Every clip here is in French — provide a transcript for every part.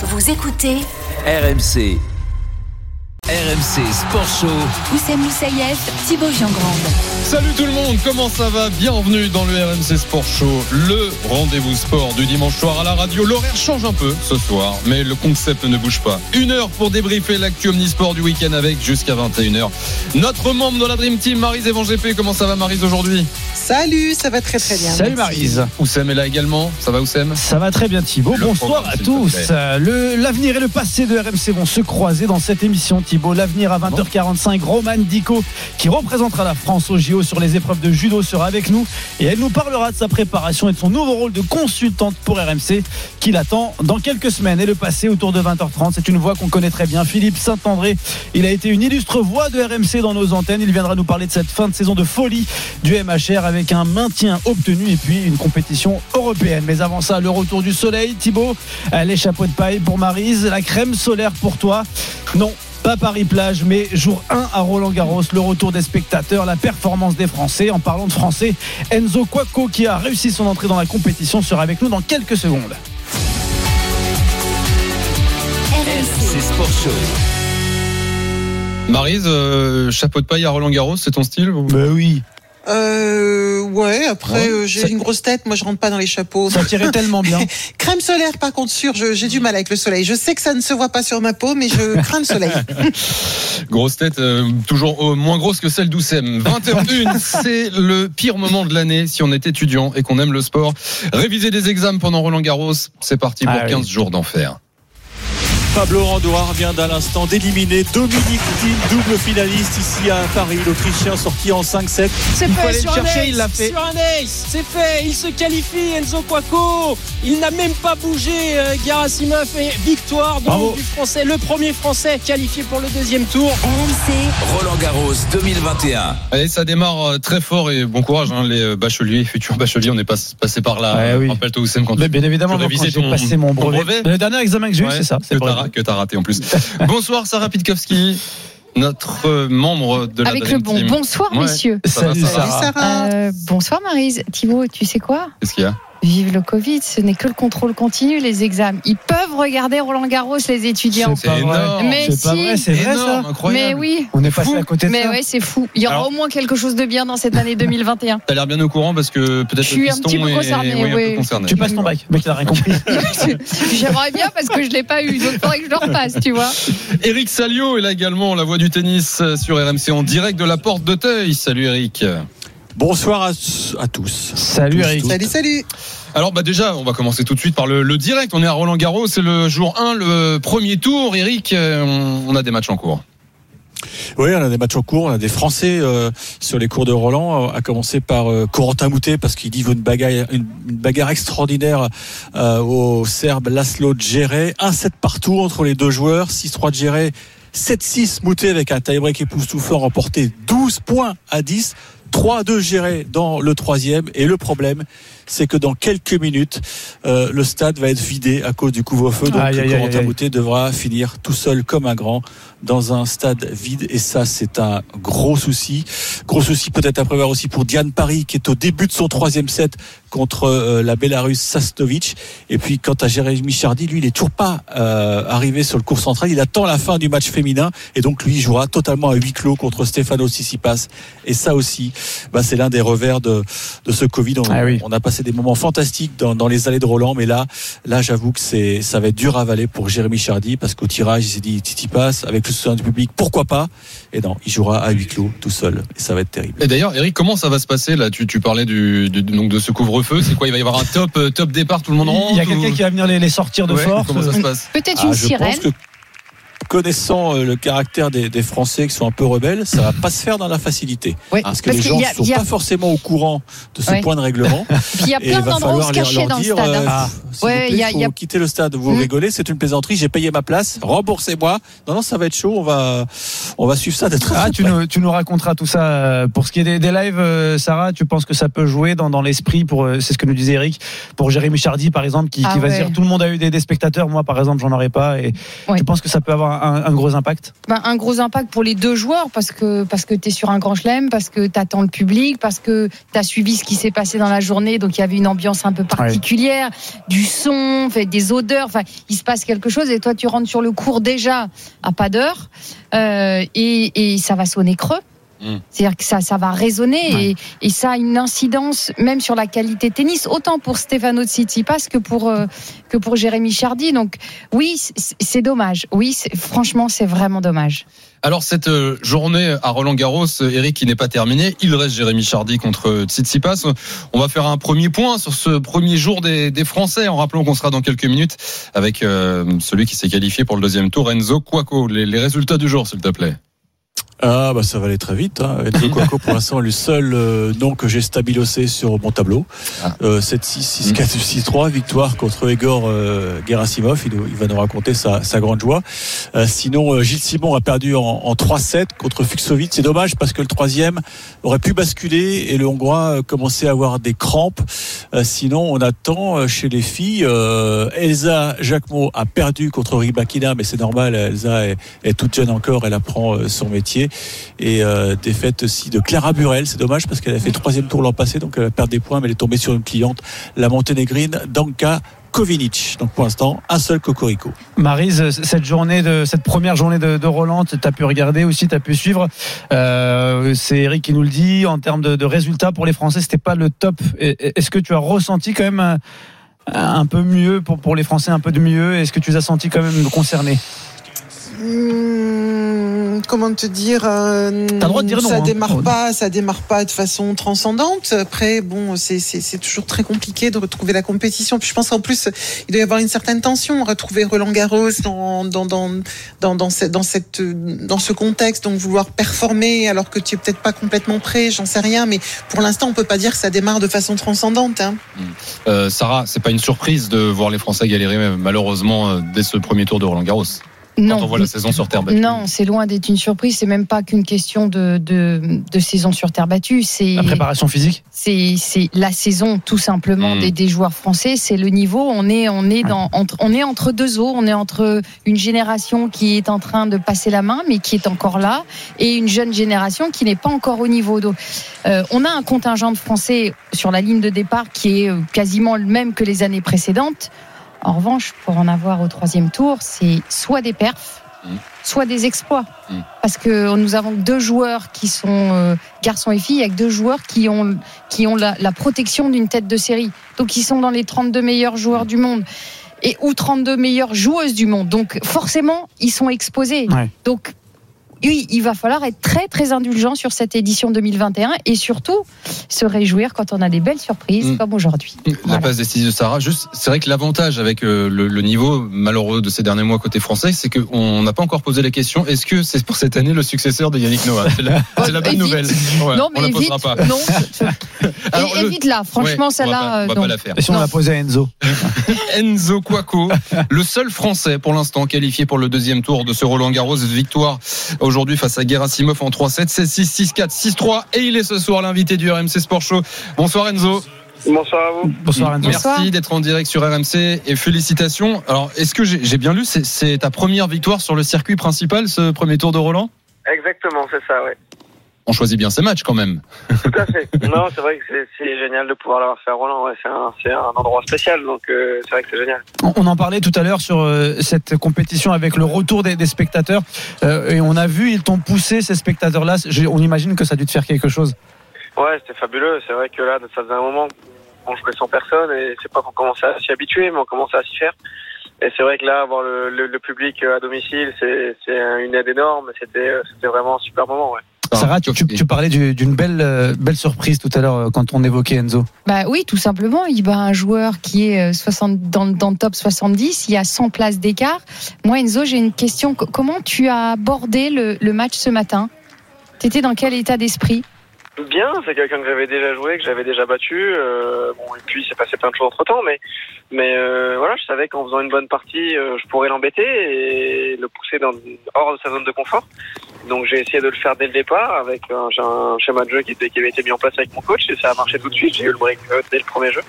Vous écoutez RMC. RMC Sport Show. Oussem Moussaïef, Thibaut Giangrande. Salut tout le monde, comment ça va? Bienvenue dans le RMC Sport Show, le rendez-vous sport du dimanche soir à la radio. L'horaire change un peu ce soir, mais le concept ne bouge pas. Une heure pour débriefer l'actu omnisport du week-end avec jusqu'à 21h. Notre membre de la Dream Team, Marise Evan GP. Comment ça va Marise aujourd'hui? Salut, ça va très très bien. Salut. Marise. Oussem est là également. Ça va Oussem? Ça va très bien Thibaut. Le Bonsoir à tous. L'avenir et le passé de RMC vont se croiser dans cette émission Thibaut. L'avenir à 20h45. Roman Dico qui représentera la France au JO sur les épreuves de judo sera avec nous et elle nous parlera de sa préparation et de son nouveau rôle de consultante pour RMC qui l'attend dans quelques semaines. Et le passé autour de 20h30, c'est une voix qu'on connaît très bien. Philippe Saint-André, il a été une illustre voix de RMC dans nos antennes. Il viendra nous parler de cette fin de saison de folie du MHR avec un maintien obtenu et puis une compétition européenne. Mais avant ça, le retour du soleil, Thibaut, Euh, les chapeaux de paille pour Marise, la crème solaire pour toi. Non. Pas Paris-Plage, mais jour 1 à Roland-Garros, le retour des spectateurs, la performance des Français. En parlant de Français, Enzo Quaco, qui a réussi son entrée dans la compétition, sera avec nous dans quelques secondes. RMC Sport Show. Marise, euh, chapeau de paille à Roland Garros, c'est ton style ou- Ben oui, Euh, ouais, après, Ouais. euh, j'ai Ça- une grosse tête, moi je rentre pas dans les chapeaux. ça tirait tellement bien. Crème solaire, par contre, sûr, j'ai du mal avec le soleil. Je sais que ça ne se voit pas sur ma peau, mais je crains le soleil. Grosse tête, euh, toujours euh, moins grosse que celle d'Oussem. 21, c'est le pire moment de l'année si on est étudiant et qu'on aime le sport. Réviser des examens pendant Roland Garros, c'est parti pour Ah oui. 15 jours d'enfer. Pablo Randoir vient à l'instant d'éliminer Dominique Thiem, double finaliste ici à Paris. L'Autrichien sorti en 5-7. C'est Il fait sur le un chercher, ace, il l'a fait. Sur un ace, c'est fait. Il se qualifie, Enzo Quaco. Il n'a même pas bougé, euh, Gerasimov. Et victoire donc du Français, le premier Français qualifié pour le deuxième tour. RMC, Roland Garros 2021. Allez, ça démarre euh, très fort et bon courage, hein, les euh, bacheliers, futurs bacheliers. On est pas, passé par là. Ouais, oui. Rappelle-toi, Oussem, quand Mais tu bien évidemment, tu donc, révisais quand j'ai ton- passé mon brevet. brevet Le dernier examen que j'ai eu, Ouais, c'est ça. c'est t'as que t'as raté en plus. Bonsoir, Sarah Pitkowski, notre euh, membre de la Avec Dream le bon. Team. Bonsoir, Ouais. messieurs. Salut Sarah Salut Sarah. Sarah. Euh, bonsoir, Marise. Thibaut, tu sais quoi? Qu'est-ce qu'il y a? Vive le Covid, ce n'est que le contrôle continu, les examens. Ils peuvent regarder Roland Garros, les étudiants. C'est pas vrai. énorme. Mais C'est pas si. vrai, c'est vrai Énorme, ça. incroyable. Mais oui. On est passé Fou. à côté de Mais ça. ouais, c'est fou. Il y aura Alors- au moins quelque chose de bien dans cette année 2021. T'as l'air bien au courant parce que peut-être Je suis un petit peu est- concernée, oui, un peu oui. concerné. Tu passes ton bac, mec, il a rien compris. J'aimerais bien parce que je l'ai pas eu, donc il faudrait que je le repasse, tu vois. Eric Salio est là également, la voix du tennis sur RMC en direct de la porte d'Auteuil. Salut Eric. Bonsoir à, à tous. Salut Eric. tous. Salut, salut. Alors bah déjà, on va commencer tout de suite par le, le direct. On est à Roland Garros, c'est le jour 1, le premier tour. Eric, euh, on, on a des matchs en cours. Oui, on a des matchs en cours, on a des Français euh, sur les cours de Roland, euh, à commencer par euh, Corentin Moutet, parce qu'il livre une bagarre, une, une bagarre extraordinaire euh, au Serbe Laszlo Djere. 1-7 partout entre les deux joueurs, 6-3 Djere, 7-6 Moutet avec un tie-break époustouflant remporté 12 points à 10. 3-2 Djere dans le troisième. Et le problème, c'est que dans quelques minutes, euh, le stade va être vidé à cause du couvre-feu. Donc Aïe, aïe, aïe, Corentin aïe. Moutet devra finir tout seul comme un grand dans un stade vide et ça c'est un gros souci gros souci peut-être à prévoir aussi pour Diane Paris qui est au début de son troisième set contre euh, la Bélarusse Sasnovic et puis quant à Jérémy Chardy lui il est toujours pas euh, arrivé sur le cours central il attend la fin du match féminin et donc lui il jouera totalement à huis clos contre Stefano Tsitsipas et ça aussi bah, c'est l'un des revers de, de ce Covid on, Ah oui. on a passé des moments fantastiques dans, dans les allées de Roland mais là là j'avoue que c'est ça va être dur à avaler pour Jérémy Chardy parce qu'au tirage il s'est dit Tsitsipas avec le soutien du public pourquoi pas? Et non il jouera à huis clos tout seul et ça va être terrible Et d'ailleurs, Eric, comment ça va se passer là? Tu, tu parlais du, du- donc de ce couvre-feu. C'est quoi? Il va y avoir un top euh, top départ, tout le monde rentre Il y a ou- quelqu'un qui va venir les, les sortir de Ouais, force? Comment ça se passe? Peut-être Ah, une je sirène. Pense connaissant euh, le caractère des, des Français qui sont un peu rebelles, ça va pas se faire dans la facilité. Oui, Parce que les gens ne sont a- pas forcément au courant de ce point de règlement. puis il y a plein d'endroits où se falloir leur- cacher dans le dire, stade. hein. euh, Ah. s'il Ouais, il faut il y a- quitter le stade. Vous Mm. rigolez, c'est une plaisanterie. J'ai payé ma place. Remboursez-moi. Non, non, ça va être chaud. On va, on va suivre ça de très Ah, tu nous, tu nous raconteras tout ça. euh, Pour ce qui est des, des lives, euh, Sarah, tu penses que ça peut jouer dans, dans l'esprit pour, euh, c'est ce que nous disait Eric, pour Jérémy Chardy, par exemple, qui, Ah qui va ouais. dire tout le monde a eu des, des spectateurs, moi, par exemple, j'en aurais pas. Et Ouais. tu penses que ça peut avoir un, un gros impact Ben, un gros impact pour les deux joueurs parce que parce que tu es sur un grand chelem, parce que tu attends le public, parce que tu as suivi ce qui s'est passé dans la journée, donc il y avait une ambiance un peu particulière, du son, fait, des odeurs, enfin il se passe quelque chose et toi tu rentres sur le cours déjà à pas d'heure euh, et, et ça va sonner creux. Mm. C'est-à-dire que ça, ça va résonner et, et ça a une incidence même sur la qualité tennis, autant pour Stefano Tsitsipas que pour euh, que pour Jérémy Chardy. Donc oui, c'est dommage. Oui, franchement, c'est vraiment dommage. Alors cette euh, journée à Roland Garros, euh, Eric, qui n'est pas terminée, il reste Jérémy Chardy contre Tsitsipas. On va faire un premier point sur ce premier jour des, des Français, en rappelant qu'on sera dans quelques minutes avec euh, celui qui s'est qualifié pour le deuxième tour, Enzo Cuoco. Les, les résultats du jour, s'il te plaît. Ah bah ça va aller très vite. Hein. Enzo Cuoco pour l'instant le seul euh, nom que j'ai stabilosé sur mon tableau. Ah. Euh, 7-6, 6-4, 6-3, victoire contre Egor euh, Gerasimov. Il, va nous raconter sa, sa grande joie. Euh, sinon euh, Gilles Simon a perdu en, en 3-7 contre Fuxovic. C'est dommage parce que le troisième aurait pu basculer et le Hongrois commençait à avoir des crampes. Euh, sinon on attend euh, chez les filles. euh, Elsa Jacquemot a perdu contre Rybakina mais c'est normal. Elsa est, est toute jeune encore. Elle apprend son métier et euh, défaite aussi de Clara Burel. C'est dommage parce qu'elle a fait troisième tour l'an passé, donc elle va perdre des points, mais elle est tombée sur une cliente, la monténégrine Danka Kovinic. Donc pour l'instant, un seul cocorico. Marise, cette première journée de, Roland, tu as pu regarder aussi, tu as pu suivre. Euh, c'est Eric qui nous le dit. En termes de, résultats pour les Français, c'était pas le top. Est-ce que tu as ressenti quand même un, un peu mieux pour, les Français, un peu de mieux? Est-ce que tu as sentis quand même concernés Hum, comment te dire euh, T'as le droit de dire non, Ça hein. démarre pas, ça démarre pas de façon transcendante. Après, bon, c'est c'est c'est toujours très compliqué de retrouver la compétition. Puis je pense qu'en plus, il doit y avoir une certaine tension. Retrouver Roland Garros dans dans dans dans dans cette dans cette dans ce contexte, donc vouloir performer alors que tu es peut-être pas complètement prêt, j'en sais rien. Mais pour l'instant, on peut pas dire que ça démarre de façon transcendante. Hein. Euh, Sarah, c'est pas une surprise de voir les Français galérer malheureusement euh, dès ce premier tour de Roland Garros. Quand on voit la saison sur terre battue. Non, c'est loin d'être une surprise. C'est même pas qu'une question de, de, de saison sur terre battue. C'est La préparation physique c'est c'est la saison tout simplement Mm. des, des joueurs français. C'est le niveau. On est on est dans entre, on est entre deux eaux. On est entre une génération qui est en train de passer la main, mais qui est encore là, et une jeune génération qui n'est pas encore au niveau. Donc, euh, on a un contingent de Français sur la ligne de départ qui est euh, quasiment le même que les années précédentes. En revanche, pour en avoir au troisième tour, c'est soit des perfs, Mm. soit des exploits. Mm. Parce que nous avons deux joueurs qui sont euh, garçons et filles, avec deux joueurs qui ont, qui ont la, la protection d'une tête de série. Donc ils sont dans les 32 meilleurs joueurs du monde. Et, ou 32 meilleures joueuses du monde. Donc forcément, ils sont exposés. Ouais. Donc oui, il va falloir être très très indulgent sur cette édition 2021 et surtout se réjouir quand on a des belles surprises Mm. comme aujourd'hui. La Voilà. passe décisive de Sarah, juste, c'est vrai que l'avantage avec euh, le, le niveau malheureux de ces derniers mois côté français, c'est qu'on n'a pas encore posé la question est-ce que c'est pour cette année le successeur de Yannick Noah? C'est la, la bonne Évite. nouvelle. Ouais, non, on mais la évite. posera pas. Non, Alors, Et le- évite là. Franchement, Ouais, on va celle-là. pas- on va euh, pas la faire. Et si on Non. l'a posé à Enzo? Enzo Cuoco, le seul Français pour l'instant qualifié pour le deuxième tour de ce Roland Garros. Victoire aujourd'hui face à Gerasimov en 3-7, 16-6, 6-4, 6-3. Et il est ce soir l'invité du RMC Sport Show. Bonsoir Enzo. Bonsoir à vous. Bonsoir Enzo. Merci d'être en direct sur RMC et félicitations. Alors, est-ce que j'ai bien lu C'est- C'est ta première victoire sur le circuit principal, ce premier tour de Roland? Exactement, c'est ça, ouais. On choisit bien ses matchs quand même. Tout à fait. non, c'est vrai que c'est- génial de pouvoir l'avoir fait à Roland. Ouais. C'est un, endroit spécial, donc euh, c'est vrai que c'est génial. On on en parlait tout à l'heure sur euh, cette compétition avec le retour des, des spectateurs. Euh, et on a vu, ils t'ont poussé, ces spectateurs-là. On imagine que ça a dû te faire quelque chose. Ouais, c'était fabuleux. C'est vrai que là, ça faisait un moment qu'on jouait sans personne et c'est pas qu'on commençait à s'y habituer, mais on commençait à s'y faire. Et c'est vrai que là, avoir le, le, le public à domicile, c'est une aide énorme. C'était c'était vraiment un super moment, ouais. Sarah, tu, parlais du- d'une belle, euh, belle surprise tout à l'heure euh, quand on évoquait Enzo. Bah oui, tout simplement. Il bat un joueur qui est euh, 60, dans, dans le top 70. Il y a 100 places d'écart. Moi, Enzo, j'ai une question. Co- Comment tu as abordé le, le match ce matin? T'étais dans quel état d'esprit? Bien, c'est quelqu'un que j'avais déjà joué, que j'avais déjà battu. euh, bon, et puis il s'est passé plein de choses entre temps, mais mais euh, voilà, je savais qu'en faisant une bonne partie, euh, je pourrais l'embêter et le pousser dans, hors de sa zone de confort. Donc j'ai essayé de le faire dès le départ avec un, schéma de jeu qui, qui avait été mis en place avec mon coach et ça a marché tout de suite. J'ai eu le break euh, dès le premier jeu.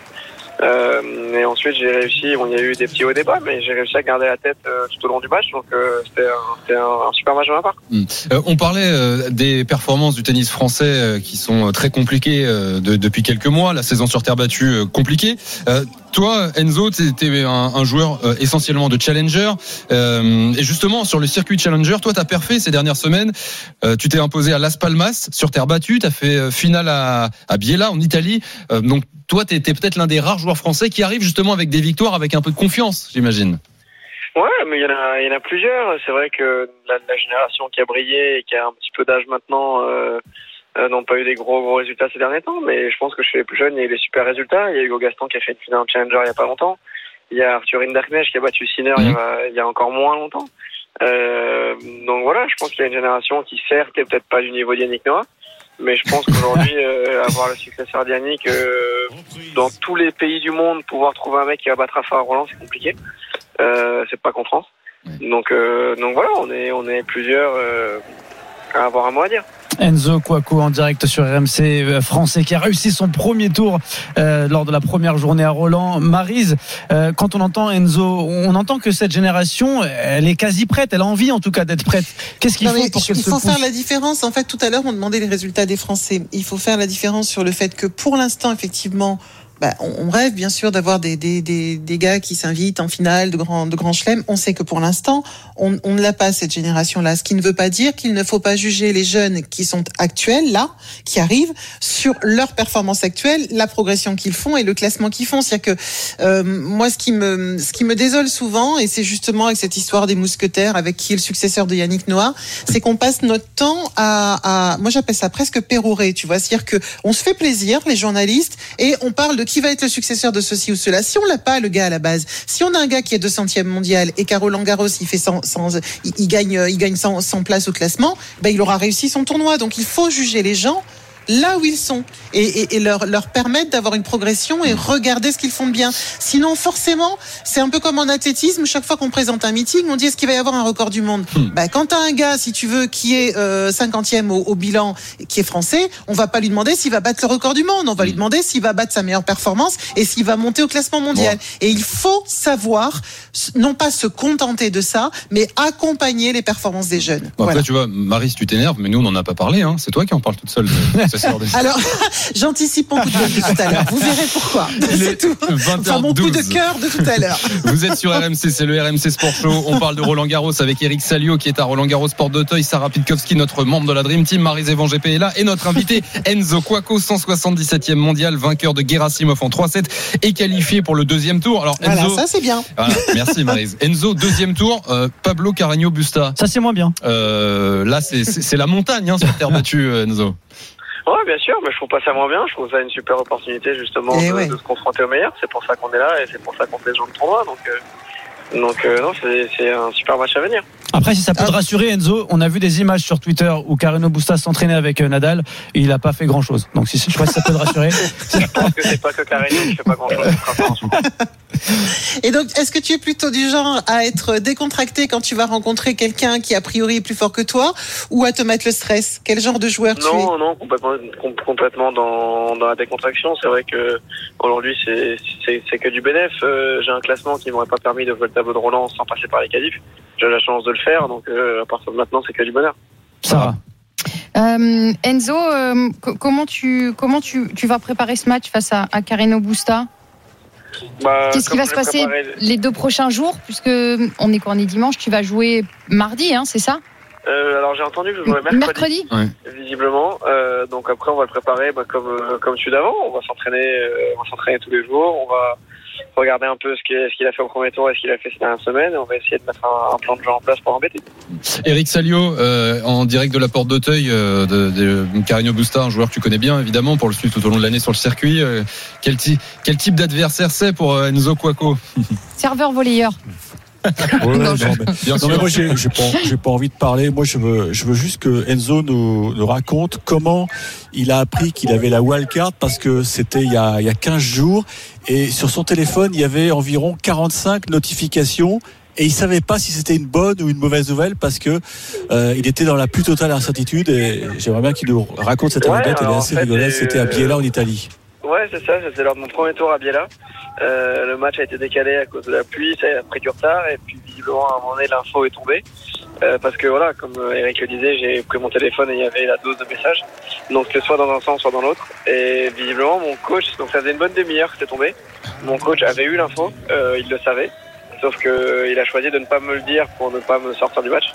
Euh, et ensuite, j'ai réussi. Bon, il y a eu des petits hauts débats, mais j'ai réussi à garder la tête euh, tout au long du match. Donc, euh, c'était un, un- un super match de ma part. Euh, on parlait euh, des performances du tennis français euh, qui sont très compliquées de- depuis quelques mois. La saison sur terre battue compliquée. Toi, Enzo, tu étais un, un joueur essentiellement de challenger. Et justement, sur le circuit challenger, toi, tu as perfé ces dernières semaines. Tu t'es imposé à Las Palmas sur terre battue. Tu as fait finale à, à Biella en Italie. Donc, toi, tu étais peut-être l'un des rares joueurs français qui arrive justement avec des victoires, avec un peu de confiance, j'imagine. Ouais, mais il y en a, il y en a plusieurs. C'est vrai que la, la génération qui a brillé et qui a un petit peu d'âge maintenant euh, euh, n'ont pas eu des gros gros résultats ces derniers temps. Mais je pense que chez les plus jeunes, il y a eu des super résultats. Il y a Hugo Gaston qui a fait une finale en Challenger il y a pas longtemps. Il y a Arthur Hinderknecht qui a battu Sinner il, y a, il y a encore moins longtemps. Euh, donc voilà, je pense qu'il y a une génération qui certes est peut-être pas du niveau d'Yannick Noah, mais je pense qu'aujourd'hui euh, avoir le successeur d'Yannick euh, dans tous les pays du monde, pouvoir trouver un mec qui va battre Rafa Roland, c'est compliqué. Euh, c'est pas qu'en France. Donc euh, donc voilà, on est on est plusieurs euh, à avoir un mot à dire. Enzo Kouakou en direct sur RMC euh, français qui a réussi son premier tour euh, lors de la première journée à Roland. Marise, euh, quand on entend Enzo, on entend que cette génération, elle est quasi prête, elle a envie en tout cas d'être prête. Qu'est-ce qu'il faut pour qu'elle il se faut pousse faire la différence. En fait, tout à l'heure, on demandait les résultats des Français. Il faut faire la différence sur le fait que pour l'instant, effectivement, bah, on, rêve bien sûr d'avoir des, des, des, des gars qui s'invitent en finale de grands de grands chelems. On sait que pour l'instant, on, on ne l'a pas cette génération-là. Ce qui ne veut pas dire qu'il ne faut pas juger les jeunes qui sont actuels là, qui arrivent sur leur performance actuelle, la progression qu'ils font et le classement qu'ils font. C'est-à-dire que euh, moi, ce qui me ce qui me désole souvent, et c'est justement avec cette histoire des mousquetaires, avec qui est le successeur de Yannick Noah, c'est qu'on passe notre temps à, à moi j'appelle ça presque pérorer, tu vois, c'est-à-dire que on se fait plaisir, les journalistes, et on parle de qui va être le successeur de ceci ou cela? Si on l'a pas, le gars à la base, si on a un gars qui est 200e mondial et qu'à Roland Garros il fait 100, 100 il, gagne, il gagne 100, 100 places au classement, ben il aura réussi son tournoi. Donc il faut juger les gens là où ils sont et, et, et leur, leur permettre d'avoir une progression et regarder ce qu'ils font de bien. Sinon, forcément, c'est un peu comme en athlétisme. Chaque fois qu'on présente un meeting, on dit est-ce qu'il va y avoir un record du monde bah, Quand tu as un gars, si tu veux, qui est euh, 50e au, au bilan, qui est français, on va pas lui demander s'il va battre le record du monde. On va lui demander s'il va battre sa meilleure performance et s'il va monter au classement mondial. Et il faut savoir, non pas se contenter de ça, mais accompagner les performances des jeunes. Bon, Voilà. Après, tu vois, Marie, si tu t'énerves, mais nous, on n'en a pas parlé. Hein. C'est toi qui en parles toute seule. Alors, j'anticipe mon coup de gueule de tout à l'heure. Vous verrez pourquoi. C'est tout. Enfin, mon coup de 20h12. cœur de tout à l'heure. Vous êtes sur RMC, c'est le RMC Sport Show. On parle de Roland Garros avec Eric Salio qui est à Roland Garros Sport d'Auteuil, Sarah Pitkowski, notre membre de la Dream Team, Marie Evan GP est là et notre invité Enzo Cuoco, 177e mondial, vainqueur de Gerasimov en 3-7 et qualifié pour le deuxième tour. Alors Voilà, Enzo, ça c'est bien. Voilà, merci Marise. Enzo, deuxième tour, euh, Pablo Carreño Busta. Ça c'est moins bien. Euh, là, c'est la montagne hein, sur terre battue, euh, Enzo. Ouais, bien sûr, mais je trouve pas ça moins bien. Je trouve ça une super opportunité justement Eh de, ouais. de se confronter au meilleur. C'est pour ça qu'on est là et c'est pour ça qu'on fait ce genre de tournoi. Donc, euh, donc euh, non, c'est un super match à venir. Après, si ça peut te Ah. rassurer, Enzo, on a vu des images sur Twitter où Carreno Busta s'entraînait avec euh, Nadal et il n'a pas fait grand chose. Donc, si, je sais pas si ça peut te rassurer. Je pense que c'est pas que Carreño qui fait pas grand chose. Et donc, est-ce que tu es plutôt du genre à être décontracté quand tu vas rencontrer quelqu'un qui a priori est plus fort que toi ou à te mettre le stress? Quel genre de joueur tu es? Non, non, complètement, com- complètement dans, dans la décontraction. C'est vrai que aujourd'hui, c'est que du bénéf. Euh, J'ai un classement qui m'aurait pas permis de le tableau de Roland sans passer par les qualifs. J'ai la chance de le faire, donc euh, à partir de maintenant, c'est que du bonheur. Sarah. Euh, Enzo, euh, co- comment, tu, comment tu, tu vas préparer ce match face à, à Carreno Busta Bah, Qu'est-ce qui va se passer préparé- les deux prochains jours? Puisque on est quoi On est dimanche, tu vas jouer mardi, hein, c'est ça? Euh, alors j'ai entendu que je jouerais mercredi, Mercredi visiblement. Euh, donc après on va le préparer bah, comme euh, comme celui d'avant. On va s'entraîner, euh, on va s'entraîner tous les jours. On va regarder un peu ce qu'il a fait au premier tour et ce qu'il a fait ces dernières semaines. On va essayer de mettre un, un plan de jeu en place pour embêter. Eric Salio, euh, en direct de la porte d'Auteuil, euh, de, de Carreño Busta, un joueur que tu connais bien évidemment pour le suivre tout au long de l'année sur le circuit. Euh, quel, type d'adversaire c'est pour euh, Enzo Cuoco? Serveur volleyeur. Ouais, Non, mais- Bien Non, mais moi j'ai pas, j'ai pas envie de parler. Moi je veux, je veux juste que Enzo nous, nous raconte comment il a appris qu'il avait la wildcard parce que c'était il y a, il y a 15 jours et sur son téléphone il y avait environ 45 notifications et il savait pas si c'était une bonne ou une mauvaise nouvelle parce que euh, il était dans la plus totale incertitude et j'aimerais bien qu'il nous raconte cette Ouais, anecdote. Elle est assez rigolote. euh, C'était à Biella en Italie. Ouais, c'est ça, c'était lors de mon premier tour à Biella. Euh, le match a été décalé à cause de la pluie, ça a pris du retard et puis visiblement à un moment donné l'info est tombée. Euh, parce que voilà, comme euh, Eric le disait, j'ai pris mon téléphone et il y avait la dose de messages. Donc soit dans un sens, soit dans l'autre. Et visiblement mon coach, donc ça faisait une bonne demi-heure que c'était tombé. Mon coach avait eu l'info, euh, il le savait. Sauf que il a choisi de ne pas me le dire pour ne pas me sortir du match.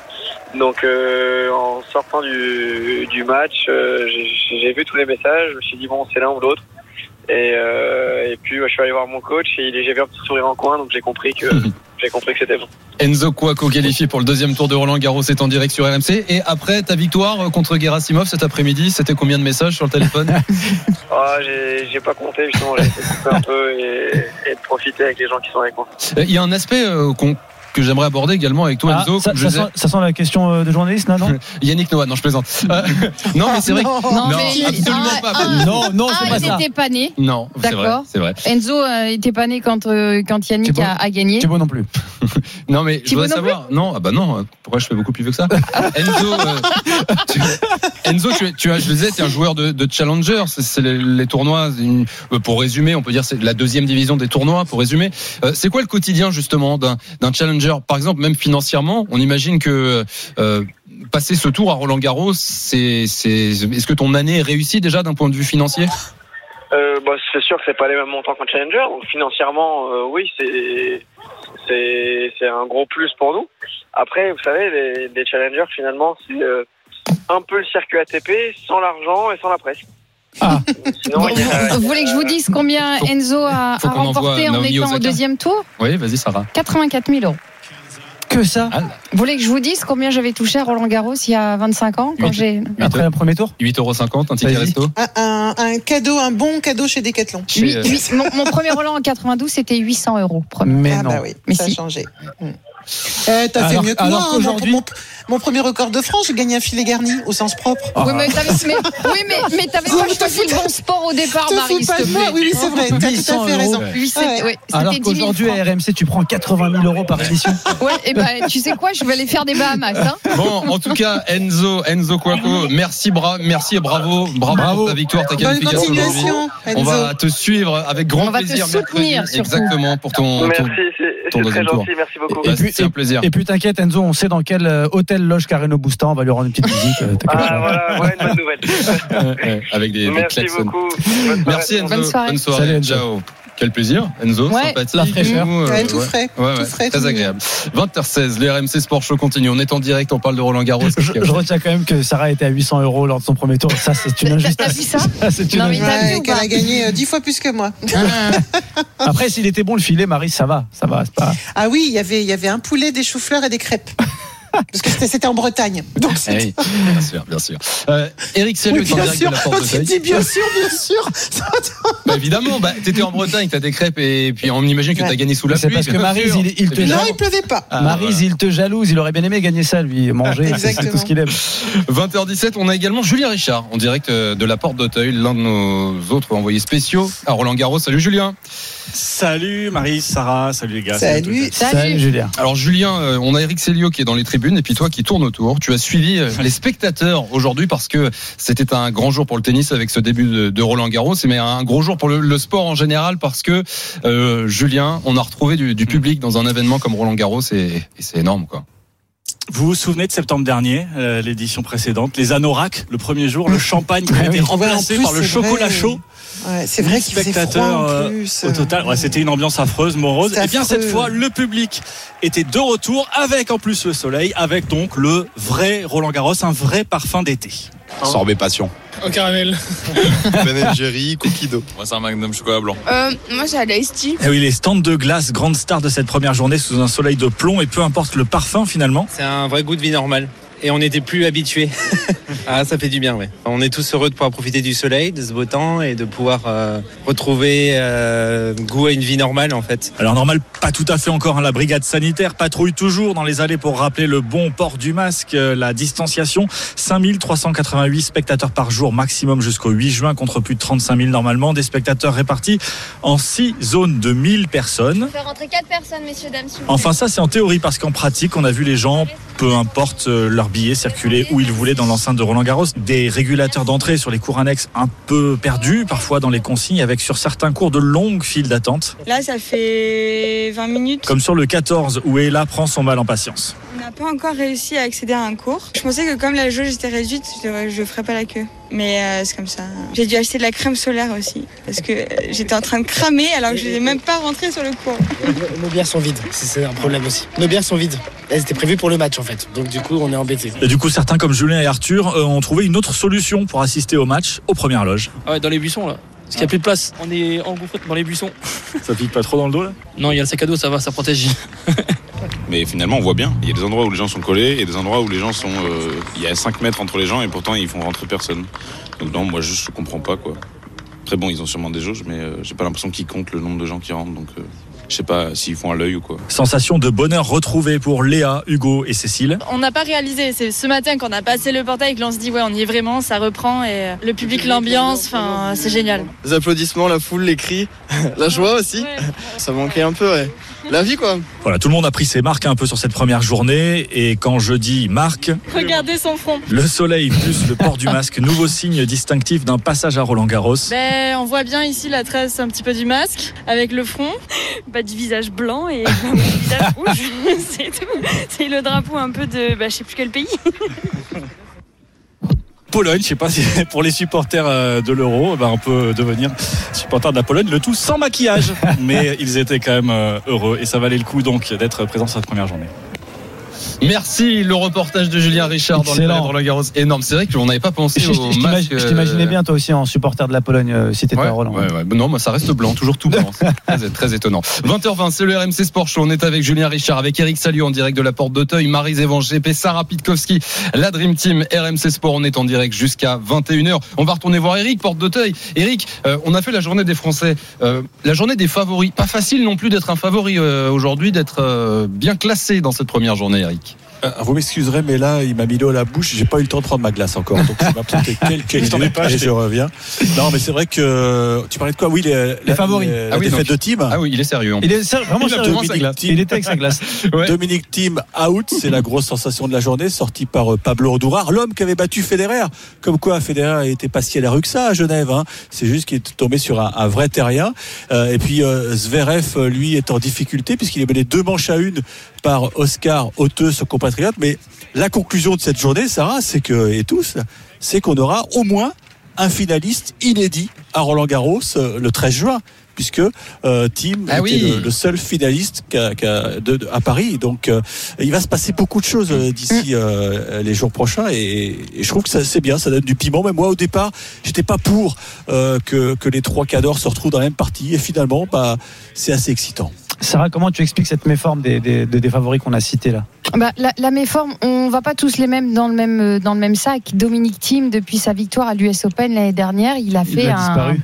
Donc en sortant du, du match, j'ai vu tous les messages, je me suis dit bon c'est l'un ou l'autre. Et, euh, et puis ouais, je suis allé voir mon coach et il- j'ai vu un petit sourire en coin, donc j'ai compris que j'ai compris que c'était bon. Enzo Kouakou qualifié pour le deuxième tour de Roland Garros est en direct sur RMC. Et après ta victoire contre Gerasimov cet après-midi, c'était combien de messages sur le téléphone Ah, j'ai pas compté justement, j'ai essayé de couper un peu et, et de profiter avec les gens qui sont avec moi. Euh, Il y a un aspect euh, qu'on- que j'aimerais aborder également avec toi, Ah, Enzo. ça, comme je ça disais. sent, ça sent la question euh, de journaliste, là, non? Yannick Noah, non, je plaisante. Euh, non, mais c'est vrai. que- Non, Non, mais absolument ah, pas. ah, Non, non, c'est ah, pas il ça. n'était pas né. Non, vrai. D'accord. C'est vrai. Enzo euh, était pas né quand, euh, quand Yannick Thibaut a, a gagné. Thibaut non plus. Non, mais je voudrais non savoir. Non, ah bah non. Pourquoi je fais beaucoup plus vieux que ça? Enzo, euh, tu, Enzo, tu, as, je le disais, tu es un joueur de, de challenger. C'est les, les tournois. une- euh, pour résumer, on peut dire c'est la deuxième division des tournois. Pour résumer, Euh, c'est quoi le quotidien justement d'un d'un challenger Par exemple, même financièrement, on imagine que euh, passer ce tour à Roland Garros, c'est, c'est, est-ce que ton année est réussie déjà d'un point de vue financier? Euh, bah, c'est sûr que c'est pas les mêmes montants qu'un challenger, donc financièrement, euh, oui, c'est c'est c'est un gros plus pour nous. Après, vous savez, les, les challengers finalement, c'est euh, un peu le circuit ATP sans l'argent et sans la presse. Ah. Sinon, il y a- Vous voulez que je vous dise combien Faut- Enzo a, a remporté en étant Osaka. au deuxième tour? Oui, vas-y, Sarah. 84 000 euros. Que ça Ah, Vous voulez que je vous dise combien j'avais touché à Roland Garros il y a 25 ans quand Huit. j'ai Après le premier tour 8,50€, un ticket resto. Un, un- un cadeau, un bon cadeau chez Decathlon. Chez, euh, mon, mon premier Roland en 92 c'était 800 euros. premier. Mais ah non. bah oui, Mais ça si. a changé. Mm. Euh, T'as fait mieux que alors moi. hein. Mon- qu'aujourd'hui- mon, mon premier record de France, j'ai gagné un filet garni au sens propre. Ah. Oui, mais t'avais, mais, oui, mais, mais t'avais Non, pas choisi le bon sport au départ, Marie, pas. Oui, oui, c'est vrai. T'as tout 800 à fait euros. raison. C'était, Ouais. ouais, Alors c'était 10 000 qu'aujourd'hui, à RMC, tu prends 80 000 euros par émission. Ouais, et ben, tu sais quoi, je vais aller faire des Bahamas, hein. Bon, en tout cas, Enzo, Enzo Kouakou, merci, bra merci et bravo, bravo, Bravo. pour ta victoire, ta Bonne qualification aujourd'hui. On va te suivre avec grand On va te plaisir. soutenir. Exactement, pour ton. ton- Merci, c'est ton deuxième tour. gentil, merci beaucoup. Et puis- c'est un plaisir. Et puis t'inquiète, Enzo, on sait dans quel euh, hôtel loge Carreno Busta. On va lui rendre une petite visite. euh, Ah voilà, voilà une bonne nouvelle. Ouais, ouais, avec des, des Merci klaxons. beaucoup. Bonne soirée. Merci Enzo. Bonne soirée. Salut, Enzo. Ciao. Quel plaisir, Enzo, Ouais. sympathique. La fraîcheur. Nous, euh, Ouais, tout ouais. frais, Ouais, ouais, tout frais, très tout agréable. 20h16, le RMC Sport Show continue. On est en direct, on parle de Roland Garros. Je, je retiens quand même que Sarah était à 800 euros lors de son premier tour. Ça, c'est une injustice. t'as vu ça c'est une Non, injustice. qu'elle a gagné euh, dix fois plus que moi. Après, s'il était bon le filet, Marie, ça va. Ça va. C'est pas... Ah oui, il y avait, il y avait un poulet, des choux-fleurs et des crêpes. Parce que c'était- en Bretagne. Donc Eh oui, bien sûr, bien sûr. Euh, Eric Sellieu Oui, est en bien direct sûr. de la porte Quand de tu dis bien sûr, bien sûr. Bah, évidemment, bah, t'étais en Bretagne, t'as des crêpes et puis on imagine que t'as gagné sous la C'est pluie. parce que sûr. il- il te. Non, il pleuvait pas. Ah, voilà. il te jalouse. Il aurait bien aimé gagner ça, lui. Manger, c'est- tout ce qu'il aime. 20h17, on a également Julien Richard en direct euh, de la porte d'Auteuil, l'un de nos autres envoyés spéciaux à Roland Garros. Salut Julien. Salut Marie, Sarah, salut les gars. Salut. Salut. Julien. Alors Julien, euh, on a Eric Selio qui est dans les tribunes et puis toi qui tourne autour. Tu as suivi euh, les spectateurs aujourd'hui parce que c'était un grand jour pour le tennis avec ce début de, de Roland Garros, mais un gros jour pour le, le sport en général parce que euh, Julien, on a retrouvé du, du public dans un événement comme Roland Garros et, et c'est énorme quoi. Vous vous souvenez de septembre dernier, euh, l'édition précédente, les anoraks, le premier jour, le champagne qui a Ah été remplacé par le chocolat vrai. chaud. Ouais, c'est vrai qu'il froid spectateurs en euh, au total. Ouais, c'était une ambiance affreuse, morose. Et bien affreux. cette fois, le public était de retour avec en plus le soleil, avec donc le vrai Roland Garros, un vrai parfum d'été. Sorbet passion. Au caramel. Ben Jerry, cookie dough. Moi, c'est un magnum chocolat blanc. Euh, moi, j'ai la Tea. Et Eh oui, les stands de glace, grande star de cette première journée sous un soleil de plomb et peu importe le parfum finalement. C'est un vrai goût de vie normal. Et on n'était plus habitués. ah, ça fait du bien, ouais. On est tous heureux de pouvoir profiter du soleil, de ce beau temps et de pouvoir euh, retrouver euh, goût à une vie normale, en fait. Alors normal, pas tout à fait encore. hein. La brigade sanitaire patrouille toujours dans les allées pour rappeler le bon port du masque, euh, la distanciation. 5388 spectateurs par jour maximum jusqu'au 8 juin contre plus de 35 000 normalement. Des spectateurs répartis en 6 zones de 1000 personnes. Faire rentrer 4 personnes, messieurs, dames. Enfin ça c'est en théorie parce qu'en pratique on a vu les gens peu importe leur billet, circuler où ils voulaient dans l'enceinte de Roland Garros. Des régulateurs d'entrée sur les cours annexes un peu perdus, parfois dans les consignes, avec sur certains cours de longues files d'attente. Là, ça fait 20 minutes. Comme sur le 14, où Ella prend son mal en patience. On n'a pas encore réussi à accéder à un cours. Je pensais que comme la jauge était réduite, je ne ferais pas la queue. Mais euh, c'est comme ça. J'ai dû acheter de la crème solaire aussi. Parce que euh, j'étais en train de cramer alors que je n'étais même pas rentrée sur le cours. Nos bières sont vides, c'est un problème aussi. Nos bières sont vides. Elles étaient prévues pour le match en fait. Donc du coup, on est embêtés. Et du coup, certains comme Julien et Arthur ont trouvé une autre solution pour assister au match aux premières loges. Ah ouais, dans les buissons là. Parce qu'il n'y a plus de place. On est engouffré dans les buissons. Ça pique pas trop dans le dos là? Non, il y a le sac à dos, ça va, ça protège. Mais finalement, on voit bien. Il y a des endroits où les gens sont collés et des endroits où les gens sont. euh, il y a 5 mètres entre les gens et pourtant ils font rentrer personne. Donc non, moi juste je comprends pas quoi. Très bon, ils ont sûrement des jauges, mais euh, j'ai pas l'impression qu'ils comptent le nombre de gens qui rentrent. Donc euh, je sais pas s'ils font à l'œil ou quoi. Sensation de bonheur retrouvée pour Léa, Hugo et Cécile. On n'a pas réalisé, c'est ce matin qu'on a passé le portail que l'on se dit ouais on y est vraiment, ça reprend et euh, le public, l'ambiance, enfin c'est génial. Les applaudissements, la foule, les cris, la joie aussi. Ça manquait un peu, ouais. La vie quoi. Voilà, tout le monde a pris ses marques un peu sur cette première journée. Et quand je dis marque, Regardez son front. le soleil plus le port du masque, nouveau signe distinctif d'un passage à Roland Garros. Ben, on voit bien ici la trace un petit peu du masque avec le front, pas du visage blanc et du visage rouge, c'est tout. C'est le drapeau un peu de, bah, je sais plus quel pays. Pologne, je sais pas si pour les supporters euh, de l'Euro, ben on peut devenir supporter de la Pologne, le tout sans maquillage. Mais ils étaient quand même euh, heureux et ça valait le coup donc d'être présent sur cette première journée. Merci, le reportage de Julien Richard dans Excellent. le Roland Garros. Énorme. C'est vrai qu'on n'avait pas pensé Je, au je masque. je t'imaginais euh, bien toi aussi en supporter de la Pologne euh, si t'étais Ouais, à Roland. ouais, ouais. Non, moi ça reste blanc, toujours tout blanc. C'est très, très étonnant. 20h20, c'est le RMC Sport Show. On est avec Julien Richard, avec Eric Salut en direct de la Porte d'Auteuil, Marie Zévan, GP, Sarah Pitkowski, la Dream Team, RMC Sport. On est en direct jusqu'à 21h. On va retourner voir Eric, Porte d'Auteuil. Eric, euh, on a fait la journée des Français, euh, la journée des favoris. Pas facile non plus d'être un favori euh, aujourd'hui, d'être euh, bien classé dans cette première journée, Eric. Euh, Vous m'excuserez, mais là, il m'a mis l'eau à la bouche. J'ai pas eu le temps de prendre ma glace encore. Donc, ça m'a coûté quelques Je t'en ai minutes pas et je reviens. Non, mais c'est vrai que tu parlais de quoi? Oui, les, favoris. les- la Ah oui, défaite donc- de team. Ah oui, il est sérieux. Il est ser- vraiment sérieux. sa glace. Il était avec sa glace. Ouais. Dominique Thiem out, c'est la grosse sensation de la journée, sorti par euh, Pablo Ondurard, l'homme qui avait battu Federer. Comme quoi, Federer était pas si à la rue que ça à Genève. Hein. C'est juste qu'il est tombé sur un, un vrai terrien. Euh, et puis euh, Zverev, euh, lui, est en difficulté puisqu'il est mené deux manches à une par Oscar Hauteux, son compatriote. Mais la conclusion de cette journée, Sarah, c'est que et tous, c'est qu'on aura au moins un finaliste inédit à Roland Garros euh, le 13 juin. Puisque euh, Tim Ah était oui. le, le seul finaliste de- de- à Paris. Donc, euh, il va se passer beaucoup de choses euh, d'ici euh, les jours prochains. Et, et je trouve que ça, c'est bien, ça donne du piment. Même moi, au départ, j'étais pas pour euh, que, que les trois cadors se retrouvent dans la même partie. Et finalement, bah, c'est assez excitant. Sarah, comment tu expliques cette méforme des, des, des- des favoris qu'on a cités là Bah, la, la méforme, on va pas tous les mêmes dans le même euh, dans le même sac. Dominique Thiem, depuis sa victoire à l'US Open l'année dernière, il a Il fait a un,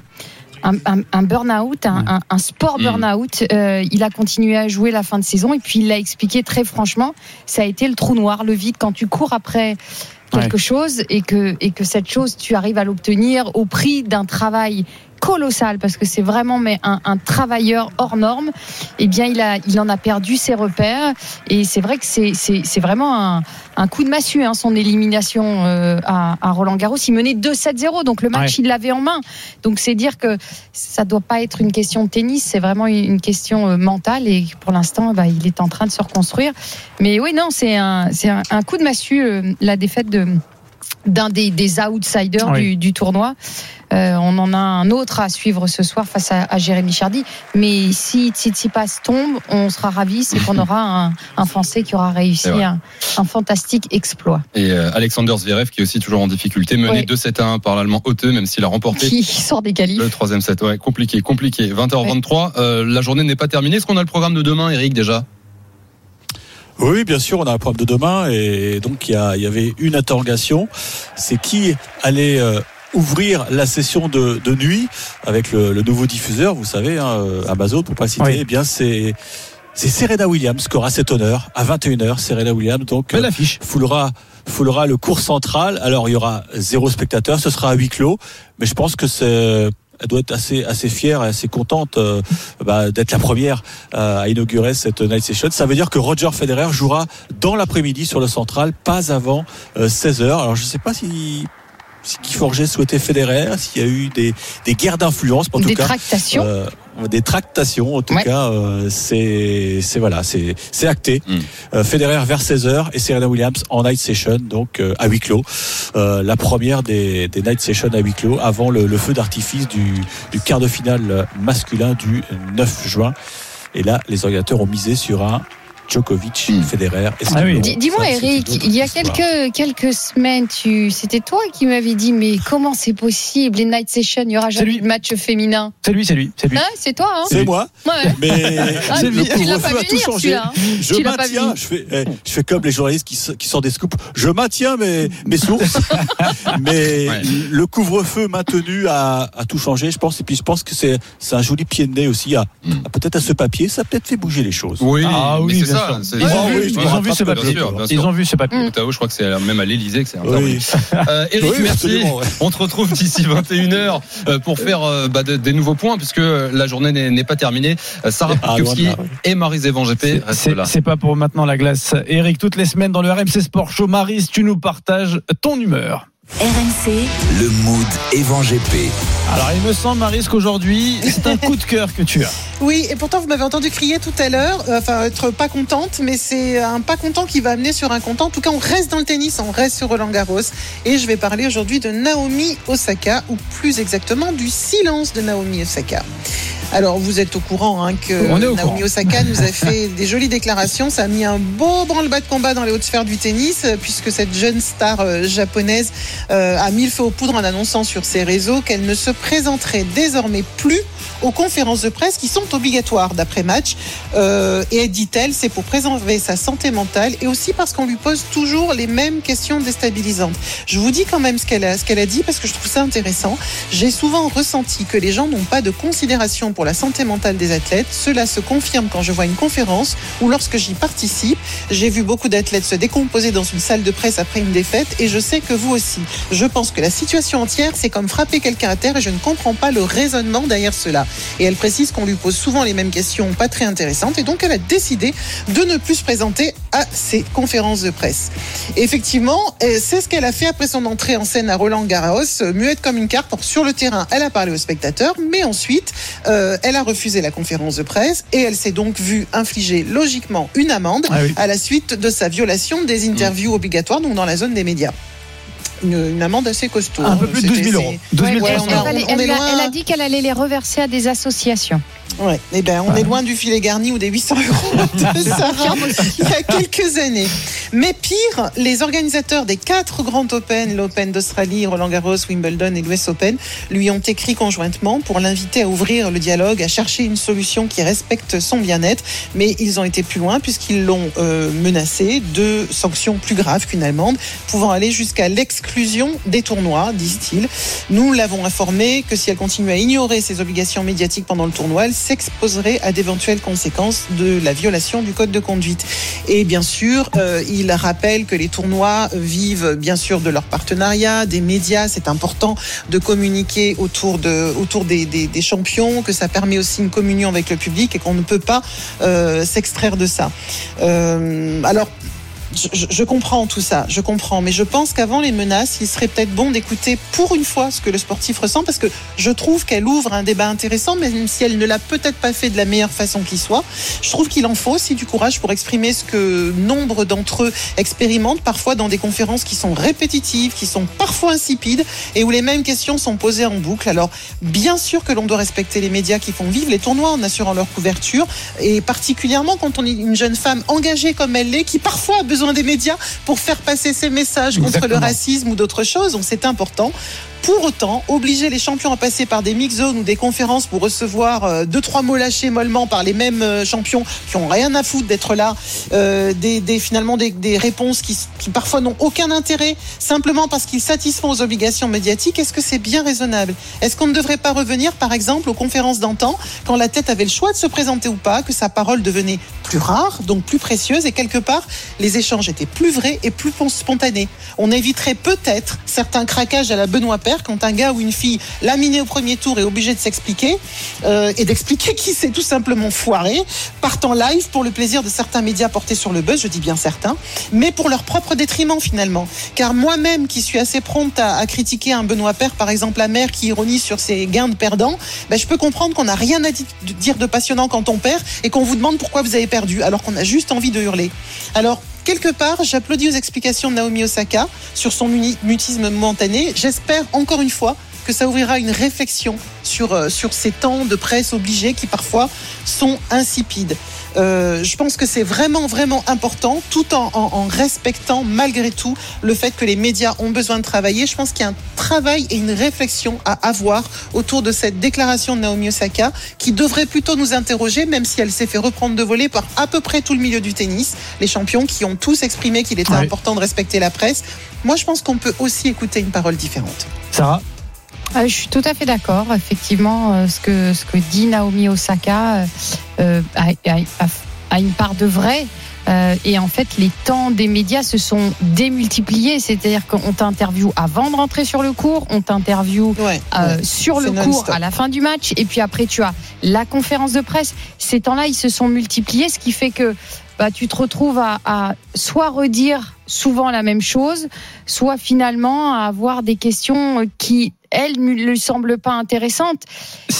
un, un- un burn-out, un, un- un sport Mm. burn-out. Euh, il a continué à jouer la fin de saison et puis il l'a expliqué très franchement. Ça a été le trou noir, le vide quand tu cours après quelque chose et que et que cette chose tu arrives à l'obtenir au prix d'un travail colossal parce que c'est vraiment mais un, un travailleur hors norme. Eh bien il a il en a perdu ses repères. Et c'est vrai que c'est c'est c'est vraiment un, un coup de massue hein, son élimination euh, à, à Roland Garros. Il menait 2-7-0 donc le match Ouais. il l'avait en main. Donc c'est dire que ça doit pas être une question de tennis c'est vraiment une question euh, mentale. Et pour l'instant bah, il est en train de se reconstruire. Mais oui non c'est un c'est un, un coup de massue euh, la défaite de d'un des, des outsiders Oui. du, du tournoi. Euh, on en a un autre à suivre ce soir face à, à Jérémy Chardy. Mais si Tsitsipas tombe, on sera ravis, c'est qu'on aura un, un Français qui aura réussi un, un fantastique exploit. Et euh, Alexander Zverev qui est aussi toujours en difficulté, mené Ouais. 2-7 à 1 par l'Allemand Hauteux, même s'il a remporté Qui sort des qualifs. le troisième set. Ouais, compliqué, compliqué. 20h23, euh, la journée n'est pas terminée. Est-ce qu'on a le programme de demain, Eric, déjà? Oui, bien sûr, on a un programme de demain et donc il y, a- il y avait une interrogation, c'est qui allait euh, ouvrir la session de, de nuit avec le, le nouveau diffuseur, vous savez, hein, euh, Amazon pour pas citer. Oui. Eh bien, c'est c'est Serena Williams qui aura cet honneur à 21h. Serena Williams donc euh, foulera foulera le cours central. Alors il y aura zéro spectateur, ce sera à huis clos, mais je pense que c'est elle doit être assez assez fière et assez contente euh, bah, d'être la première euh, à inaugurer cette night session. Ça veut dire que Roger Federer jouera dans l'après-midi sur le central, pas avant 16 h Alors je sais pas si si Guy Forget souhaitait Federer, s'il y a eu des, des guerres d'influence, en tout Des cas, tractations. euh, des tractations, en tout Ouais. cas, euh, c'est c'est voilà, c'est c'est acté. Mm. Euh, Federer vers 16 h et Serena Williams en night session, donc euh, à huis clos, Euh, la première des, des night sessions à huis clos avant le, le feu d'artifice du, du quart de finale masculin du 9 juin. Et là, les organisateurs ont misé sur un Djokovic, Federer. Ah oui. Dis-moi, Eric, il y a quelques, quelques semaines, tu, c'était toi qui m'avais dit, mais comment c'est possible, les night sessions, il n'y aura jamais de match féminin C'est lui, c'est lui, c'est lui. Hein, C'est toi, hein? C'est moi. Ouais. Mais Ah, le couvre-feu a vu tout venir, changé. hein. Je Tu l'as pas maintiens, vu. je fais, eh, je fais comme les journalistes qui, sortent des scoops. Je maintiens mes, mes sources, mais le couvre-feu maintenu a, a tout changé, je pense. Et puis je pense que c'est c'est un joli pied de nez aussi à, à peut-être à ce papier. Ça a peut-être fait bouger les choses. Oui, Ah mais oui, c'est ça. Sûr. Ils ont Ah vu- ils ont vu ce papier. Ils ont vu ce papier. Je crois que c'est même à l'Elysée que c'est. Euh, Eric, Oui, merci. On te retrouve d'ici 21h euh, pour faire euh, bah, de- des nouveaux points puisque euh, la journée n'est pas terminée. Euh, Sarah Ah, oui. et Marie-Zévan GP restent C'est là. c'est pas pour maintenant la glace. Eric, toutes les semaines dans le RMC Sport Show, Maris, tu nous partages ton humeur. RMC, Le mood Evan GP. Alors, il me semble, Maris, qu'aujourd'hui, c'est un coup de cœur que tu as. Oui, et pourtant vous m'avez entendu crier tout à l'heure, euh, enfin être pas contente, mais c'est un pas content qui va amener sur un content. En tout cas, on reste dans le tennis, on reste sur Roland Garros, et je vais parler aujourd'hui de Naomi Osaka, ou plus exactement du silence de Naomi Osaka. Alors, vous êtes au courant hein, que On Naomi courant. Osaka nous a fait des jolies déclarations. Ça a mis un beau branle-bas de combat dans les hautes sphères du tennis, euh, puisque cette jeune star euh, japonaise euh, a mis le feu aux poudres en annonçant sur ses réseaux qu'elle ne se présenterait désormais plus aux conférences de presse qui sont obligatoires d'après match. Euh, et dit-elle, c'est pour préserver sa santé mentale et aussi parce qu'on lui pose toujours les mêmes questions déstabilisantes. Je vous dis quand même ce qu'elle a, ce qu'elle a dit parce que je trouve ça intéressant. J'ai souvent ressenti que les gens n'ont pas de considération pour la santé mentale des athlètes. Cela se confirme quand je vois une conférence ou lorsque j'y participe. J'ai vu beaucoup d'athlètes se décomposer dans une salle de presse après une défaite et je sais que vous aussi. Je pense que la situation entière, c'est comme frapper quelqu'un à terre et je ne comprends pas le raisonnement derrière cela. Et elle précise qu'on lui pose souvent les mêmes questions pas très intéressantes et donc elle a décidé de ne plus se présenter à ces conférences de presse. Effectivement, euh, c'est ce qu'elle a fait après son entrée en scène à Roland Garros, euh, muette comme une carte. Sur le terrain, elle a parlé aux spectateurs, mais ensuite, euh, elle a refusé la conférence de presse et elle s'est donc vue infliger logiquement une amende Ah oui. à la suite de sa violation des interviews obligatoires, donc dans la zone des médias. Une, une amende assez costaud. Un peu hein. plus de 12 000 C'était- euros. c'est- 12 000 Ouais, Elle, on, euros. a- elle- on- on elle est a, loin. elle a dit qu'elle allait les reverser à des associations. Ouais. Eh ben, on est loin du filet garni ou des 800 euros de Sarah il y a quelques années. Mais pire, les organisateurs des quatre grands Open, l'Open d'Australie, Roland Garros, Wimbledon et l'US Open, lui ont écrit conjointement pour l'inviter à ouvrir le dialogue, à chercher une solution qui respecte son bien-être. Mais ils ont été plus loin puisqu'ils l'ont euh, menacé de sanctions plus graves qu'une amende, pouvant aller jusqu'à l'exclusion des tournois, disent-ils. Nous l'avons informé que si elle continue à ignorer ses obligations médiatiques pendant le tournoi, elle s'exposerait à d'éventuelles conséquences de la violation du code de conduite. Et bien sûr, euh, il rappelle que les tournois vivent bien sûr de leur partenariat, des médias. C'est important de communiquer autour, de, autour des, des- champions, que ça permet aussi une communion avec le public et qu'on ne peut pas euh, s'extraire de ça. Euh, alors, je, comprends tout ça, je comprends, mais je pense qu'avant les menaces, il serait peut-être bon d'écouter pour une fois ce que le sportif ressent, parce que je trouve qu'elle ouvre un débat intéressant, même si elle ne l'a peut-être pas fait de la meilleure façon qui soit. Je trouve qu'il en faut aussi du courage pour exprimer ce que nombre d'entre eux expérimentent parfois dans des conférences qui sont répétitives, qui sont parfois insipides, et où les mêmes questions sont posées en boucle. Alors, bien sûr que l'on doit respecter les médias qui font vivre les tournois en assurant leur couverture, et particulièrement quand on est une jeune femme engagée comme elle l'est, qui parfois a besoin des médias pour faire passer ses messages contre le racisme ou d'autres choses, donc c'est important. Pour autant, obliger les champions à passer par des mix zones ou des conférences pour recevoir euh, deux trois mots lâchés mollement par les mêmes euh, champions qui ont rien à foutre d'être là, euh, des, finalement des, réponses qui, qui parfois n'ont aucun intérêt simplement parce qu'ils satisfont aux obligations médiatiques, est-ce que c'est bien raisonnable? Est-ce qu'on ne devrait pas revenir, par exemple, aux conférences d'antan quand la tête avait le choix de se présenter ou pas, que sa parole devenait plus rare, donc plus précieuse, et quelque part les échanges étaient plus vrais et plus spontanés? On éviterait peut-être certains craquages à la Benoît Paire quand un gars ou une fille laminé au premier tour est obligé de s'expliquer euh, et d'expliquer qui s'est tout simplement foiré, partent en live pour le plaisir de certains médias portés sur le buzz, je dis bien certains, mais pour leur propre détriment finalement. Car moi-même qui suis assez prompte à, critiquer un Benoît Père, par exemple la mère qui ironise sur ses gains de perdants, ben, je peux comprendre qu'on n'a rien à di- dire de passionnant quand on perd et qu'on vous demande pourquoi vous avez perdu alors qu'on a juste envie de hurler. Alors quelque part, j'applaudis aux explications de Naomi Osaka sur son mutisme momentané. J'espère encore une fois que ça ouvrira une réflexion sur, euh, sur ces temps de presse obligés qui parfois sont insipides. Euh, je pense que c'est vraiment, vraiment important, tout en, en- en respectant malgré tout le fait que les médias ont besoin de travailler. Je pense qu'il y a un travail et une réflexion à avoir autour de cette déclaration de Naomi Osaka qui devrait plutôt nous interroger, même si elle s'est fait reprendre de voler par à peu près tout le milieu du tennis, les champions qui ont tous exprimé qu'il était important de respecter la presse. Moi, je pense qu'on peut aussi écouter une parole différente. Sarah? Euh, je suis tout à fait d'accord. Effectivement, euh, ce que ce que dit Naomi Osaka euh, euh, a, a- a- a une part de vrai. Euh, et en fait, les temps des médias se sont démultipliés. C'est-à-dire qu'on t'interviewe avant de rentrer sur le cours, on t'interviewe euh, ouais. sur le cours à la fin du match, et puis après tu as la conférence de presse. Ces temps-là, ils se sont multipliés, ce qui fait que bah, tu te retrouves à, à soit redire souvent la même chose, soit finalement à avoir des questions qui, elles, ne lui semblent pas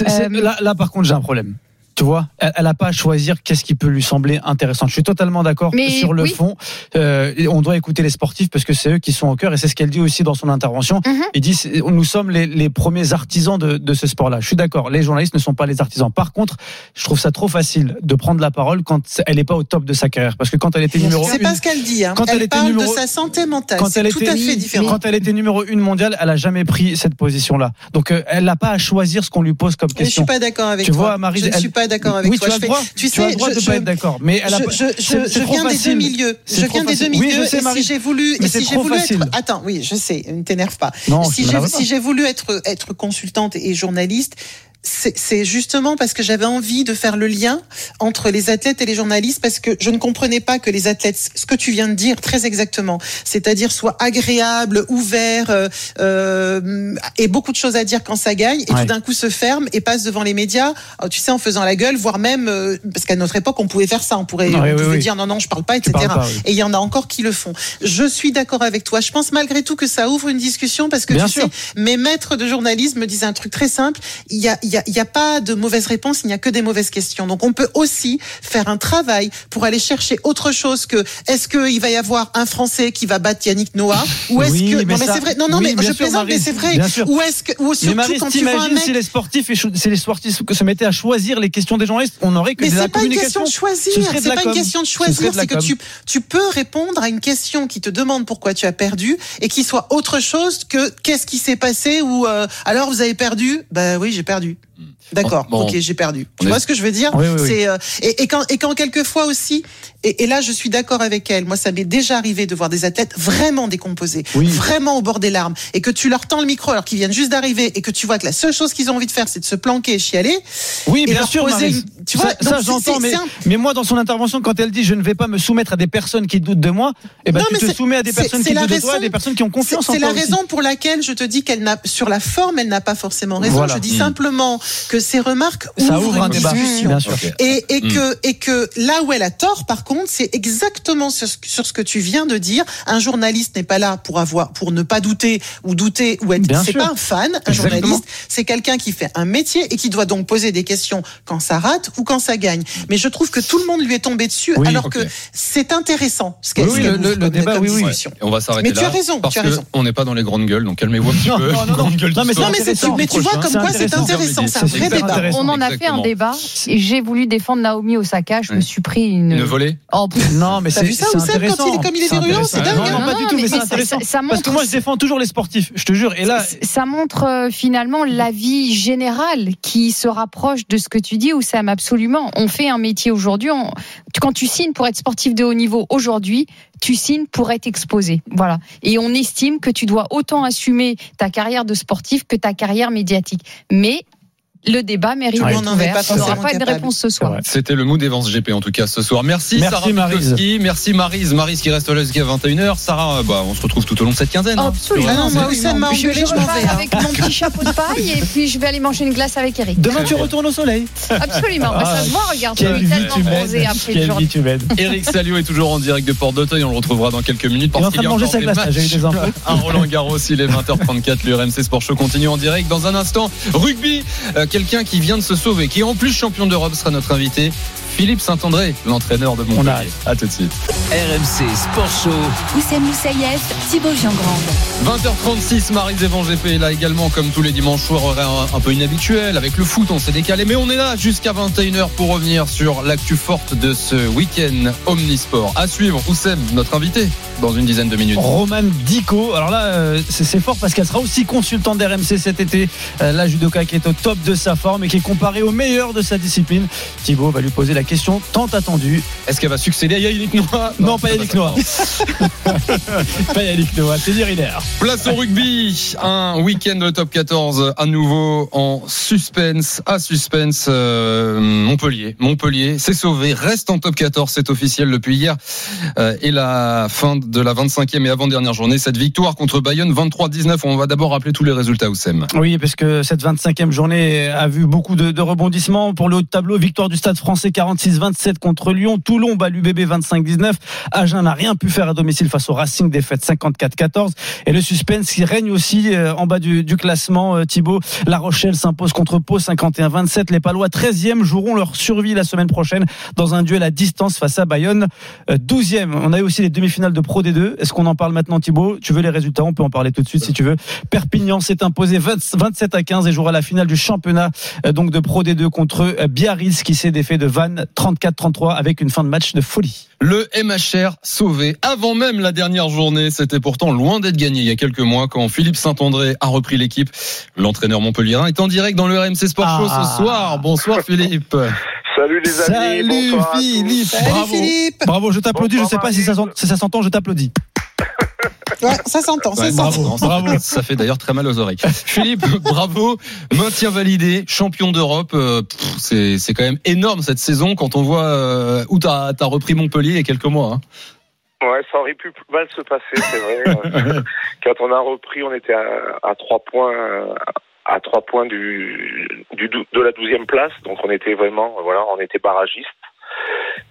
c'est- Euh, là, là, par contre, j'ai un problème. Tu vois, elle n'a pas à choisir qu'est-ce qui peut lui sembler intéressant. Je suis totalement d'accord sur le oui. fond. Euh, on doit écouter les sportifs parce que c'est eux qui sont au cœur et c'est ce qu'elle dit aussi dans son intervention. Mhm. Il dit nous sommes les, les premiers artisans de, de ce sport-là. Je suis d'accord. Les journalistes ne sont pas les artisans. Par contre, je trouve ça trop facile de prendre la parole quand elle n'est pas au top de sa carrière. Parce que quand elle était numéro C'est pas ce qu'elle dit. Hein. Quand elle elle était parle numéro- de sa santé mentale. quand elle tout était à fait différent. quand elle était numéro une mondiale, elle a jamais pris cette position-là. Donc euh, elle n'a pas à choisir ce qu'on lui pose comme Mais Je question. suis pas d'accord avec tu toi. vois, Marie, je elle- suis pas d'accord avec oui, toi. tu as Je le fais- droit. tu as sais, le droit je- de je- pas être d'accord. Mais elle a je, je, c'est- je- viens des deux milieux. Je viens des deux milieux. si j'ai voulu, si j'ai voulu être, attends, oui, je sais, ne t'énerve pas. si j'ai voulu être, être consultante et journaliste, c'est justement parce que j'avais envie de faire le lien entre les athlètes et les journalistes parce que je ne comprenais pas que les athlètes, ce que tu viens de dire très exactement, c'est-à-dire soient agréables, ouverts, euh, euh, et beaucoup de choses à dire quand ça gagne, et Ouais. tout d'un coup se ferment et passent devant les médias, euh, tu sais, en faisant la gueule, voire même, euh, parce qu'à notre époque, on pouvait faire ça, on pourrait, on oui, pouvait oui. dire non, non, je parle pas, etc. parles pas, oui. Et il y en a encore qui le font. Je suis d'accord avec toi. Je pense malgré tout que ça ouvre une discussion parce que Bien tu sûr. sais, mes maîtres de journalisme me disaient un truc très simple. Il y a, y a, il y a pas de mauvaises réponses, il n'y a que des mauvaises questions. Donc on peut aussi faire un travail pour aller chercher autre chose que est-ce qu'il va y avoir un Français qui va battre Yannick Noah ou est-ce Oui, que mais non mais ça- c'est vrai non non oui, mais je sûr, plaisante Marie, mais c'est vrai ou est-ce que ou Mais surtout Marie, quand tu vois un mec si les sportifs si les sportifs se mettaient à choisir les questions des journalistes, on aurait que mais c'est pas une question de choisir, c'est pas une question de choisir, c'est que com. tu, tu peux répondre à une question qui te demande pourquoi tu as perdu et qui soit autre chose que qu'est-ce qui s'est passé ou euh, alors vous avez perdu? Bah oui, j'ai perdu. D'accord, Bon, ok, j'ai perdu. Tu vois est- ce que je veux dire Oui, oui, oui. C'est euh, et, et quand et quand quelquefois aussi et, et là je suis d'accord avec elle. Moi, ça m'est déjà arrivé de voir des athlètes vraiment décomposés, Oui. vraiment au bord des larmes, et que tu leur tends le micro alors qu'ils viennent juste d'arriver et que tu vois que la seule chose qu'ils ont envie de faire, c'est de se planquer et chialer. Oui, et bien sûr, poser Marie. une- tu vois, ça, c'est- j'entends, c'est- mais, c'est un- mais moi, dans son intervention, quand elle dit je ne vais pas me soumettre à des personnes qui doutent de moi, eh ben, Non, tu te c'est- soumets à des c'est- personnes c'est qui la doutent de toi, à des personnes qui ont confiance en C'est toi. la aussi. raison pour laquelle je te dis qu'elle n'a, sur la forme, elle n'a pas forcément raison. Voilà. Je dis Mm. simplement que ces remarques Ça ouvrent, ouvre un une débat, discussion. bien sûr. Ok. Et, et Mm. que et que là où elle a tort, par contre, c'est exactement sur ce, sur ce que tu viens de dire. Un journaliste n'est pas là pour avoir pour ne pas douter ou douter ou être. C'est pas un fan. Un Exactement. journaliste, c'est quelqu'un qui fait un métier et qui doit donc poser des questions quand ça rate ou quand ça gagne. Mais je trouve que tout le monde lui est tombé dessus, Oui, alors ok. que c'est intéressant. Ce qu'elle Oui, oui, le- le comme- débat, comme oui, on va s'arrêter Mais tu là. as raison, parce tu as que raison. on n'est pas dans les grandes gueules, donc calmez-vous un petit Non, peu. non, non, non. Non, mais mais, mais tu vois comme quoi c'est intéressant. c'est un vrai débat. On en a fait un débat et j'ai voulu défendre Naomi Osaka. Je me suis pris une. Une volée Oh, pff, Non, mais c'est ça, Oussem, quand intéressant. il est comme il est virulent, c'est intéressant. dingue, Non, non, pas du tout, mais, mais c'est intéressant. ça- ça Parce que moi, je défends toujours les sportifs, je te jure. Et là, ça montre euh, finalement la vie générale qui se rapproche de ce que tu dis, Oussam, absolument. On fait un métier aujourd'hui. on- Quand tu signes pour être sportif de haut niveau aujourd'hui, tu signes pour être exposé. Voilà. Et on estime que tu dois autant assumer ta carrière de sportif que ta carrière médiatique. Mais le débat mérite Ouais. On n'en est ouvert. pas On n'aura forcément pas de réponse ce soir. C'était le mood Evans GP en tout cas ce soir. Merci, Merci, Sarah. Merci Marise. Marise qui reste là jusqu'à 21h. Sarah, bah, on se retrouve tout au long de cette quinzaine. hein. Absolument. Ah non, moi, Oussem m'a Je, je je repars hein. avec mon petit chapeau de paille et puis je vais aller manger une glace avec Eric. Demain, tu retournes au soleil. Absolument. Bah, ça se voit, regarde, Quelle vie tellement tu mènes. Eric Salio est toujours en direct de Porte d'Auteuil. On le retrouvera dans quelques minutes. Il est Parce en train qu'il y de a manger encore sa des glace, là, j'ai eu des matchs. infos. Un Roland Garros, il est 20h34. Le RMC Sport Show continue en direct. Dans un instant, rugby. Quelqu'un qui vient de se sauver, qui est en plus champion d'Europe, sera notre invité. Philippe Saint-André, l'entraîneur de On a Montpellier. hâte. À tout de suite. RMC Sport Show. Oussem Moussaïef, Thibaut Giangrande. 20h36, Marie Zévan GP est là également, comme tous les dimanches soirs, horaire un, un peu inhabituel. Avec le foot, on s'est décalé, mais on est là jusqu'à 21h pour revenir sur l'actu forte de ce week-end Omnisport. À suivre, Oussem, notre invité, dans une dizaine de minutes. Roman Dico. Alors là, euh, c'est fort parce qu'elle sera aussi consultante d'RMC cet été. Euh, La judoka qui est au top de sa forme et qui est comparée au meilleur de sa discipline. Thibaut va lui poser la question tant attendue. Est-ce qu'elle va succéder à Yannick Noah? Non, pas c'est Yannick. Noah. pas Yannick Noah, c'est l'urinaire. Place au rugby, un week-end de top 14 à nouveau en suspense, à suspense euh, Montpellier. Montpellier s'est sauvé, reste en top 14, c'est officiel depuis hier euh, et la fin de la 25e et avant-dernière journée. Cette victoire contre Bayonne 23-19, on va d'abord rappeler tous les résultats Oussem. Oui, parce que cette 25e journée a vu beaucoup de, de rebondissements. Pour le haut de tableau, victoire du Stade français 46-27 contre Lyon. Toulon bat l'UBB 25-19. Agen n'a rien pu faire à domicile face au Racing, défaite 54-14. Et le suspense qui règne aussi euh, en bas du, du classement, euh, Thibaut. La Rochelle s'impose contre Pau 51-27. Les Palois 13e joueront leur survie la semaine prochaine dans un duel à distance face à Bayonne. Euh, 12e. On a eu aussi les demi-finales de Pro D2. Est-ce qu'on en parle maintenant, Thibaut? Tu veux les résultats? On peut en parler tout de suite si tu veux. Perpignan s'est imposé 20 27 à 15 et jouera la finale du championnat euh, donc de Pro D2 contre euh, Biarritz qui s'est défait de Vannes 34-33 avec une fin de match de folie. Le MHR sauvé avant même la dernière journée. C'était pourtant loin d'être gagné il y a quelques mois quand Philippe Saint-André a repris l'équipe. L'entraîneur montpelliérain est en direct dans le RMC Sport Show Ah. ce soir. Bonsoir Philippe. Salut les amis, Salut bonsoir à tous. Philippe, Salut bravo. Philippe. Bravo, je t'applaudis, je sais pas si ça, s'en- si ça s'entend, je t'applaudis. Ouais, ça s'entend, ça Ouais, s'entend. bravo, bravo. Ça fait d'ailleurs très mal aux oreilles. Philippe, bravo. Maintien validé, champion d'Europe. Euh, C'est c'est quand même énorme cette saison quand on voit euh, où t'as as repris Montpellier il y a quelques mois. hein. Ouais, ça aurait pu mal se passer, c'est vrai. Quand on a repris, on était à, à trois points, à trois points du, de la douzième place, donc on était vraiment, voilà, on était barragiste.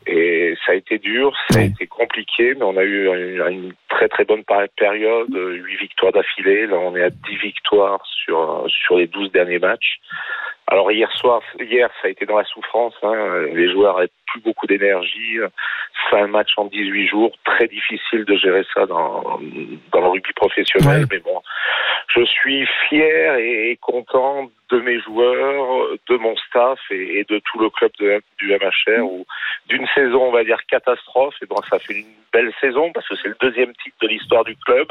Et ça a été dur, ça a été compliqué, mais on a eu une, une très très bonne période, huit victoires d'affilée. Là, on est à dix victoires sur sur les douze derniers matchs. Alors hier soir, hier, ça a été dans la souffrance. Hein. Les joueurs n'avaient plus beaucoup d'énergie. C'est un match en 18 jours, très difficile de gérer ça dans dans le rugby professionnel. Ouais. Mais bon, je suis fier et, content de mes joueurs, de mon staff et, de tout le club du MHR où d'une saison, on va dire catastrophe, et bon, ça fait une belle saison parce que c'est le deuxième titre de l'histoire du club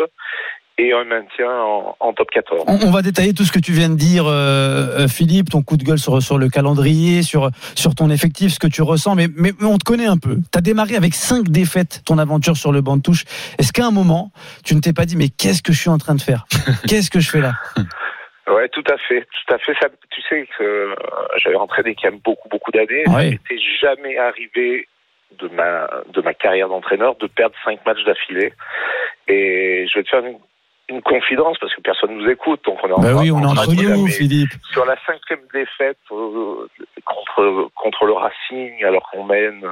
et un maintien en, en top 14. On, on va détailler tout ce que tu viens de dire, euh, euh, Philippe, ton coup de gueule sur, sur le calendrier, sur, sur ton effectif, ce que tu ressens, mais, mais, on te connaît un peu. Tu as démarré avec cinq défaites ton aventure sur le banc de touche. Est-ce qu'à un moment, tu ne t'es pas dit, mais qu'est-ce que je suis en train de faire? Qu'est-ce que je fais là? Ouais, tout à fait, tout à fait. Ça, tu sais que euh, j'avais entraîné quand même beaucoup, beaucoup d'années. Ouais. Il n'était jamais arrivé de ma de ma carrière d'entraîneur de perdre cinq matchs d'affilée. Et je vais te faire une, une confidence parce que personne nous écoute, donc on est en Bah oui, on est en entre nous, Philippe. Sur la cinquième défaite euh, contre contre le Racing, alors qu'on mène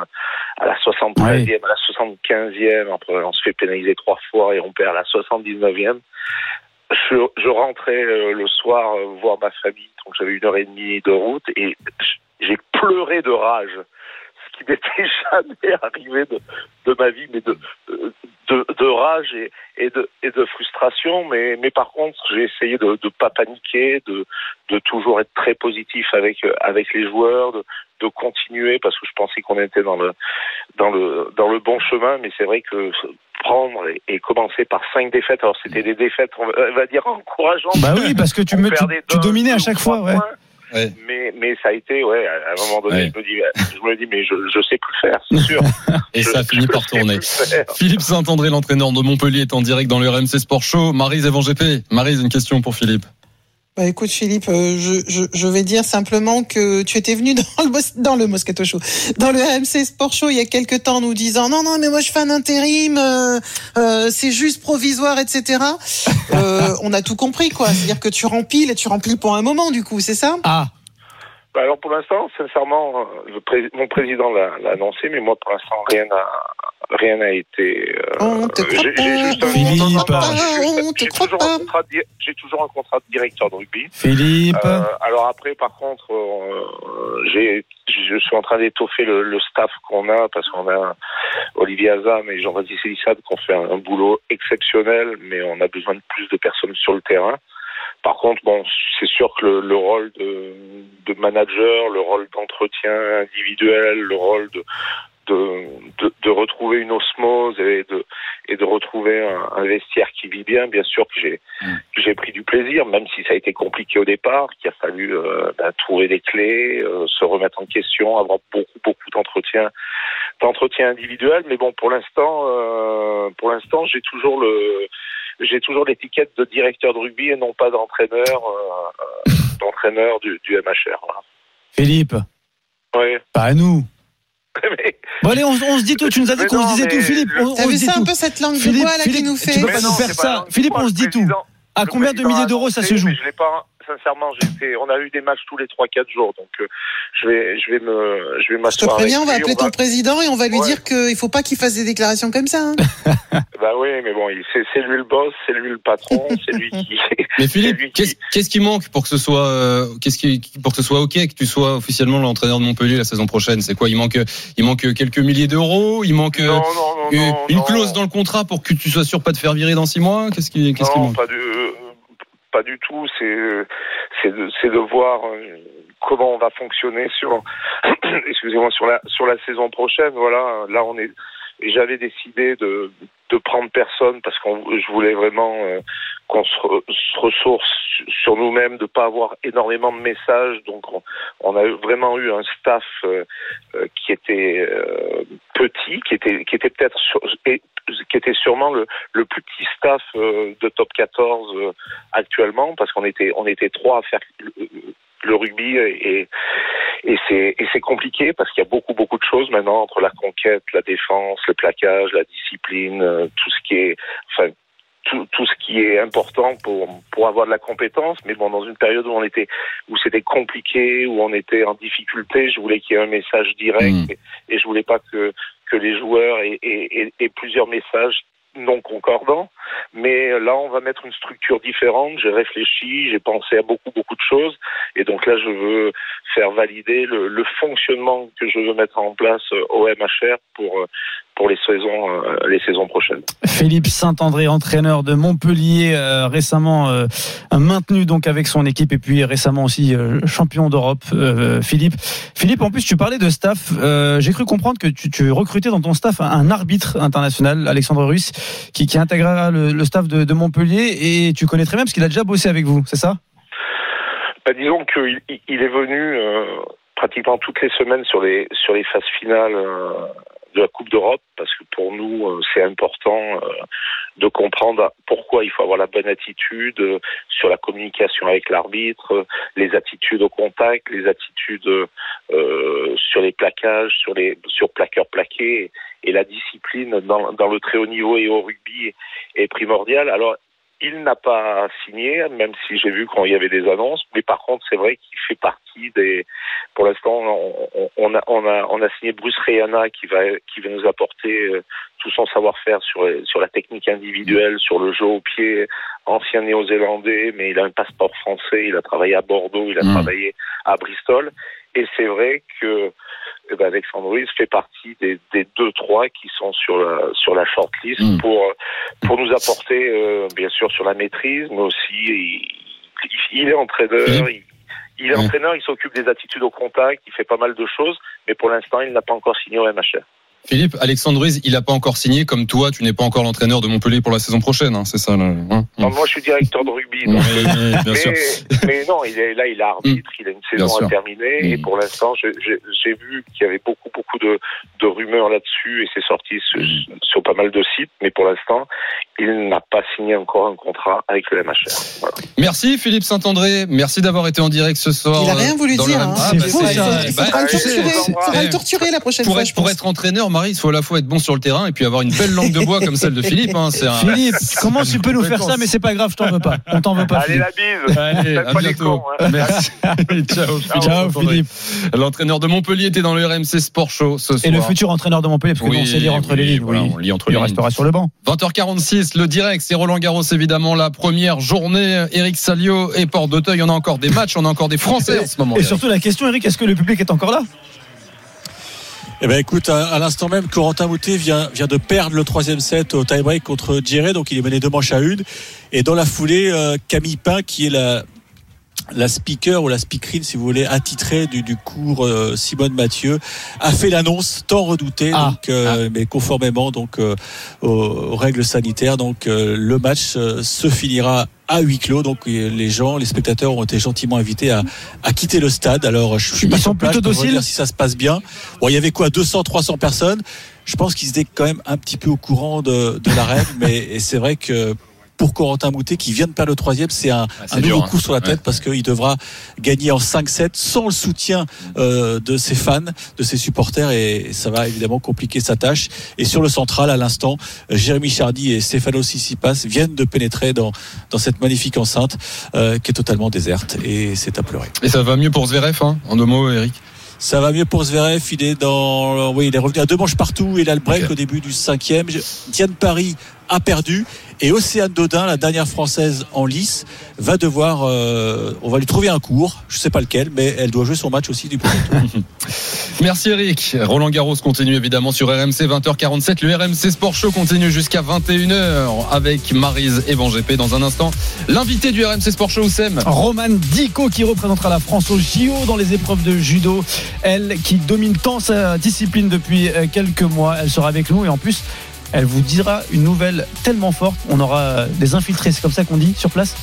à la 73e, à la 75e, après on se fait pénaliser trois fois et on perd à la 79e je, je rentrais euh, le soir euh, voir ma famille, donc j'avais une heure et demie de route et j'ai pleuré de rage, qui m'était jamais arrivé de, de ma vie, mais de, de, de rage et, et, de, et de frustration. Mais, mais par contre, j'ai essayé de ne pas paniquer, de, de toujours être très positif avec, avec les joueurs, de, de continuer parce que je pensais qu'on était dans le, dans, le, dans le bon chemin, mais c'est vrai que prendre et, et commencer par cinq défaites. Alors c'était des défaites, on va, dire encourageantes. Bah oui, parce que tu, me, tu, dominais à chaque fois. Ouais. points. Mais, mais ça a été, ouais, à un moment donné, Ouais. je, me dis, je me dis, mais je, je sais plus faire, c'est sûr. Et Je- ça finit par tourner. Philippe Saint-André, l'entraîneur de Montpellier, est en direct dans le RMC Sport Show. Marise Evan GP. Marise, une question pour Philippe. Bah écoute Philippe, euh, je, je, je, vais dire simplement que tu étais venu dans le, dans le Moscato Show, dans le RMC Sport Show il y a quelques temps nous disant non non mais moi je fais un intérim, euh, euh, c'est juste provisoire etc. Euh, on a tout compris quoi, c'est-à-dire que tu remplis et tu remplis pour un moment du coup, c'est ça? Ah. Bah alors pour l'instant, sincèrement, le pré mon président l'a annoncé, mais moi pour l'instant rien n'a rien n'a été. Euh, on te croit pas. Philippe. J'ai toujours, un contrat de- j'ai toujours un contrat de directeur de rugby. Philippe. Euh, alors après, par contre, euh, j'ai, je suis en train d'étoffer le, le staff qu'on a parce qu'on a Olivier Azam et Jean-Baptiste Elissade qui ont fait un, un boulot exceptionnel, mais on a besoin de plus de personnes sur le terrain. Par contre, bon, c'est sûr que le, le rôle de, de manager, le rôle d'entretien individuel, le rôle de, de, de, de retrouver une osmose et de, et de retrouver un, un vestiaire qui vit bien, bien sûr que j'ai que j'ai pris du plaisir, même si ça a été compliqué au départ, qu'il a fallu euh, ben, trouver des clés, euh, se remettre en question, avoir beaucoup beaucoup d'entretiens d'entretiens individuels. Mais bon, pour l'instant, euh, pour l'instant, j'ai toujours le j'ai toujours l'étiquette de directeur de rugby et non pas d'entraîneur d'entraîneur du, du MHR. Voilà. Philippe. Ouais. Pas à nous. Mais- Bon allez, on, on se dit tout. Tu nous as dit qu'on se disait tout, Philippe. On, T'as on vu ça un tout. peu cette langue de Philippe, bois là qui Philippe, nous tu fait peux pas non, nous faire ça. un- Philippe, on se dit tout. À combien de milliers d'euros ça se joue Je l'ai pas. Sincèrement. On a eu des matchs tous les 3-4 jours, donc euh, je vais, je vais me, je vais Je te m'asseoir. préviens, on va appeler ton président et on va lui Ouais. dire qu'il faut pas qu'il fasse des déclarations comme ça. hein. Bah oui, mais bon, c'est c'est lui le boss, c'est lui le patron, c'est lui qui. Mais Philippe, qu'est-ce qu'est-ce qui manque pour que ce soit, euh, qu'est-ce qui, pour que ce soit ok que tu sois officiellement l'entraîneur de Montpellier la saison prochaine? C'est quoi? Il manque, il manque quelques milliers d'euros? Il manque euh, Non, non, non, une, non, une non. clause dans le contrat pour que tu sois sûr pas de faire virer dans six mois? Qu'est-ce qui, qu'est-ce qui non, manque? pas du, euh, pas du tout. C'est, c'est de, de voir euh, comment on va fonctionner sur, excusez-moi, sur la, sur la saison prochaine. Voilà, là on est. J'avais décidé de, de prendre personne parce qu'on, je voulais vraiment euh, qu'on se, se ressource sur nous-mêmes, de pas avoir énormément de messages. Donc on, on a vraiment eu un staff euh, euh, qui était euh, petit, qui était, qui était peut-être qui était sûrement le, le plus petit staff euh, de top 14 euh, actuellement parce qu'on était on était trois à faire le, rugby et et c'est compliqué parce qu'il y a beaucoup beaucoup de choses maintenant entre la conquête, la défense, le plaquage, la discipline, euh, tout ce qui est enfin tout, tout ce qui est important pour pour avoir de la compétence. Mais bon dans une période où on était où c'était compliqué où on était en difficulté je voulais qu'il y ait un message direct et, et je voulais pas que que les joueurs aient, aient- aient- aient plusieurs messages non concordants mais là on va mettre une structure différente. J'ai réfléchi j'ai pensé à beaucoup beaucoup de choses. Et donc là je veux faire valider le, le fonctionnement que je veux mettre en place euh, au MHR pour euh, pour les saisons euh, les saisons prochaines Philippe Saint-André, entraîneur de Montpellier, euh, récemment euh, maintenu donc avec son équipe et puis récemment aussi euh, champion d'Europe. euh, Philippe, Philippe, en plus tu parlais de staff. euh, J'ai cru comprendre que tu, tu recrutais dans ton staff un, arbitre international, Alexandre Ruiz, qui, qui intégrera le, le staff de, de Montpellier et tu connais très bien parce qu'il a déjà bossé avec vous, c'est ça? Bah, disons qu'il il- il est venu euh, pratiquement toutes les semaines sur les sur les phases finales euh, de la Coupe d'Europe parce que pour nous euh, c'est important euh, de comprendre pourquoi il faut avoir la bonne attitude euh, sur la communication avec l'arbitre, les attitudes au contact, les attitudes sur les plaquages, sur les sur plaqueurs plaqués et la discipline dans, dans le très haut niveau et au rugby est primordiale. Alors il n'a pas signé, même si j'ai vu qu'il y avait des annonces. Mais par contre, c'est vrai qu'il fait partie des. Pour l'instant, on, a, on a, on a signé Bruce Rayana qui va, qui va nous apporter euh, tout son savoir-faire sur, sur la technique individuelle, sur le jeu au pied. Ancien néo-zélandais, mais il a un passeport français. Il a travaillé à Bordeaux, il a travaillé à Bristol. Et c'est vrai que eh ben, Alexandre Ruiz fait partie des, des deux trois qui sont sur la sur la shortlist pour pour nous apporter euh, bien sûr sur la maîtrise, mais aussi il, il est entraîneur. Il, il est entraîneur, il s'occupe des attitudes au contact, il fait pas mal de choses, mais pour l'instant, il n'a pas encore signé au MHR. Philippe, Alexandre Ruiz, il n'a pas encore signé. Comme toi, tu n'es pas encore l'entraîneur de Montpellier pour la saison prochaine. hein, c'est ça. le- hein Non, moi, je suis directeur de rugby. donc- Oui, oui, bien sûr. mais, mais non, il est, là, il est arbitre, il a une saison sûr. à terminer, et pour l'instant, j'ai vu qu'il y avait beaucoup, beaucoup de, de rumeurs là-dessus, et c'est sorti sur, sur pas mal de sites, mais pour l'instant, il n'a pas signé encore un contrat avec le MHR. Voilà. Merci Philippe Saint-André. Merci d'avoir été en direct ce soir. Il a rien euh, voulu dans dire. le- hein. Ah, bah, faux, c'est- ça. Il bah, faudra le tu sais, torturer. le la prochaine pour fois. être, je pour être entraîneur, Marie, il faut à la fois être bon sur le terrain et puis avoir une belle langue de bois comme celle de Philippe. hein. C'est un- Philippe, comment tu peux nous faire ça Mais c'est pas grave, je t'en veux pas. On t'en veut pas. Allez, Philippe. la bise Allez, à pas les bientôt. cons, hein. Merci. Ciao, Philippe. Ciao, Philippe. L'entraîneur de Montpellier était dans le RMC Sport Show ce soir. Et le futur entraîneur de Montpellier, parce que Oui, nous, on sait lire entre oui, les lignes. voilà, oui. on lit entre Il les restera lignes. sur le banc. 20h46, le direct, c'est Roland Garros évidemment, la première journée. Eric Salio et Port d'Auteuil, on a encore des matchs, on a encore des Français en ce moment. Et surtout la question, Eric, est-ce que le public est encore là? Eh ben écoute, à, l'instant même, Corentin Moutet vient, vient de perdre le troisième set au tie-break contre Djere, donc il est mené deux manches à une. Et dans la foulée, euh, Camille Pain, qui est la, la speaker ou la speakerine, si vous voulez, attitrée du, du cours euh, Simone Mathieu, a fait l'annonce tant redoutée, Ah. donc, euh, mais conformément donc euh, aux, aux règles sanitaires. Donc euh, le match euh, se finira à huis clos. Donc euh, les gens, les spectateurs ont été gentiment invités à, à quitter le stade. Alors je suis Ils pas sont sur place plutôt pour dire si ça se passe bien. Bon, il y avait quoi 200, 300 personnes? Je pense qu'ils étaient quand même un petit peu au courant de, de la règle, mais c'est vrai que pour Corentin Moutet qui vient de perdre le troisième, c'est un, dur, nouveau hein. coup sur la tête Ouais. parce qu'il devra gagner en 5-7 sans le soutien euh, de ses fans, de ses supporters et ça va évidemment compliquer sa tâche. Et sur le central, à l'instant, Jérémy Chardy et Stéphano Sissipas viennent de pénétrer dans, dans cette magnifique enceinte euh, qui est totalement déserte et c'est à pleurer. Et ça va mieux pour Zverev, hein, en deux mots, Eric? Ça va mieux pour Zverev. Il est dans, oui, il est revenu à deux manches partout. Il a le break au début du cinquième. Diane Paris a perdu et Océane Dodin, la dernière française en lice, va devoir, euh, on va lui trouver un cours. Je sais pas lequel, mais elle doit jouer son match aussi du premier tour. Merci Eric. Roland Garros continue évidemment sur RMC 20h47. Le RMC Sport Show continue jusqu'à 21h avec Marise et Van GP dans un instant. L'invité du RMC Sport Show, Oussem. Roman Dico qui représentera la France au JO dans les épreuves de judo. Elle qui domine tant sa discipline depuis euh, quelques mois. Elle sera avec nous et en plus, elle vous dira une nouvelle tellement forte. On aura des infiltrés, c'est comme ça qu'on dit sur place